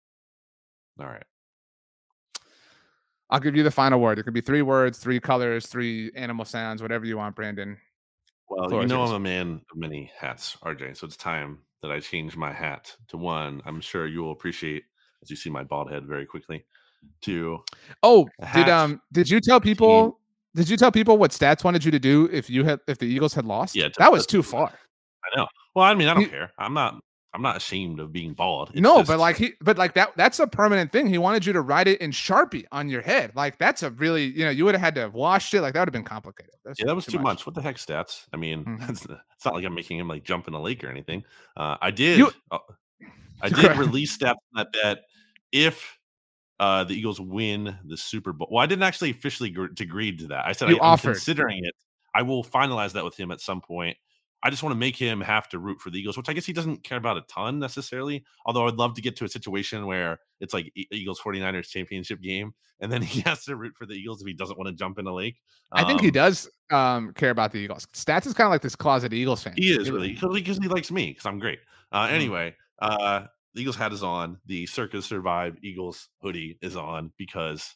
All right. I'll give you the final word. It could be three words, three colors, three animal sounds, whatever you want, Brandon. Well, Floor you know yours. I'm a man of many hats, RJ. So it's time that I change my hat to one. I'm sure you will appreciate as you see my bald head very quickly. To Oh, did um did you tell people did you tell people what stats wanted you to do if you had if the Eagles had lost? Yeah, that was too far. I know. Well, I mean, I don't You- care. I'm not I'm not ashamed of being bald. It's no, just- but like he, but like that, that's a permanent thing. He wanted you to write it in Sharpie on your head. Like that's a really, you know, you would have had to have washed it. Like that would have been complicated. That's yeah, that was too much. What the heck, stats? I mean, Mhm. it's, it's not like I'm making him like jump in a lake or anything. Uh, I did, You- uh, I did release stats on that bet if uh, the Eagles win the Super Bowl. Well, I didn't actually officially gr- agree to that. I said You I, am considering it. I will finalize that with him at some point. I just want to make him have to root for the Eagles, which I guess he doesn't care about a ton necessarily. Although I'd love to get to a situation where it's like Eagles 49ers championship game, and then he has to root for the Eagles if he doesn't want to jump in a lake. I think he Um, does um care about the Eagles. Stats is kind of like this closet Eagles fan. He is really because he likes me because I'm great. Uh, Mhm. anyway, uh, the Eagles hat is on. The Circus Survive Eagles hoodie is on because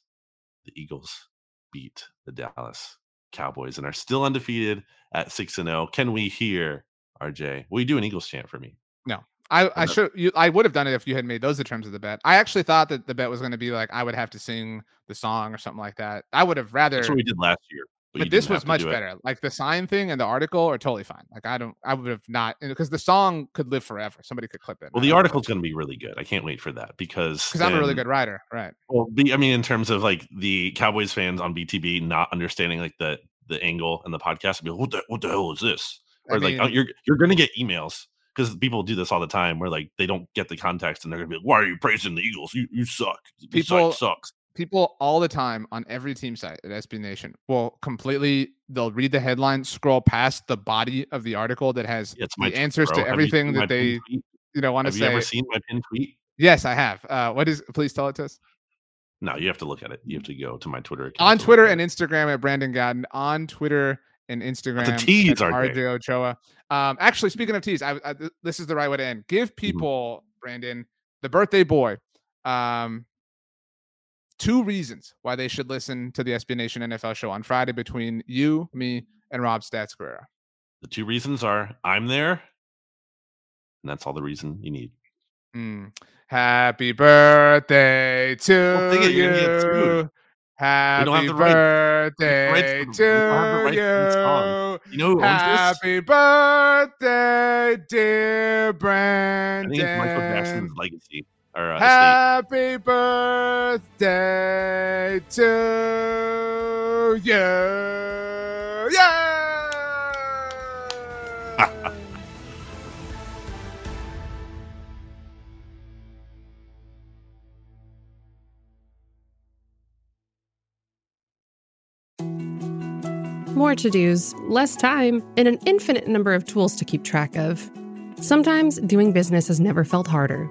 the Eagles beat the Dallas Cowboys and are still undefeated at six and zero. Can we hear RJ? Will you do an Eagles chant for me? No. I, I should you I would have done it if you had made those the terms of the bet. I actually thought that the bet was going to be like I would have to sing the song or something like that. I would have rather That's what we did last year. You but this was much do it. better. Like the sign thing and the article are totally fine. Like I don't I would have not because the song could live forever. Somebody could clip it. Well, the article's going to be really good. I can't wait for that because because I'm a really good writer, right? Well, be, I mean, in terms of like the Cowboys fans on BTB not understanding like the the angle and the podcast, be like, what the what the hell is this? I Or like, oh, you're you're gonna get emails because people do this all the time where like they don't get the context and they're gonna be like, why are you praising the Eagles? You you suck. People- site sucks. People all the time on every team site at SB Nation will completely they'll read the headline, scroll past the body of the article that has Yeah, the answers bro. to everything that they tweet? you know want to say. Have you ever seen my pinned tweet? yes, I have. Uh, what is? Please tell it to us No, you have to look at it. You have to go to my Twitter account on Twitter and. Instagram at Brandon Gowton. On Twitter and Instagram, tease, at RJ. RJ Ochoa. Um, actually, speaking of teas, I, I this is the right way to end. Mm-hmm. Give people, Brandon, the birthday boy, um, two reasons why they should listen to the SB Nation NFL show on Friday between you, me, and Rob Stats Guerrero. the two reasons are I'm there, and that's all the reason you need. Mm. Happy birthday to Well, you. you're gonna get sued. Happy don't have the right- birthday to- we don't have the to to this you. You know who owns this? Happy birthday, dear Brandon. I think it's Michael Jackson's legacy or uh, estate. Happy birthday to you. Yeah. More to dos, less time, and an infinite number of tools to keep track of. Sometimes doing business has never felt harder,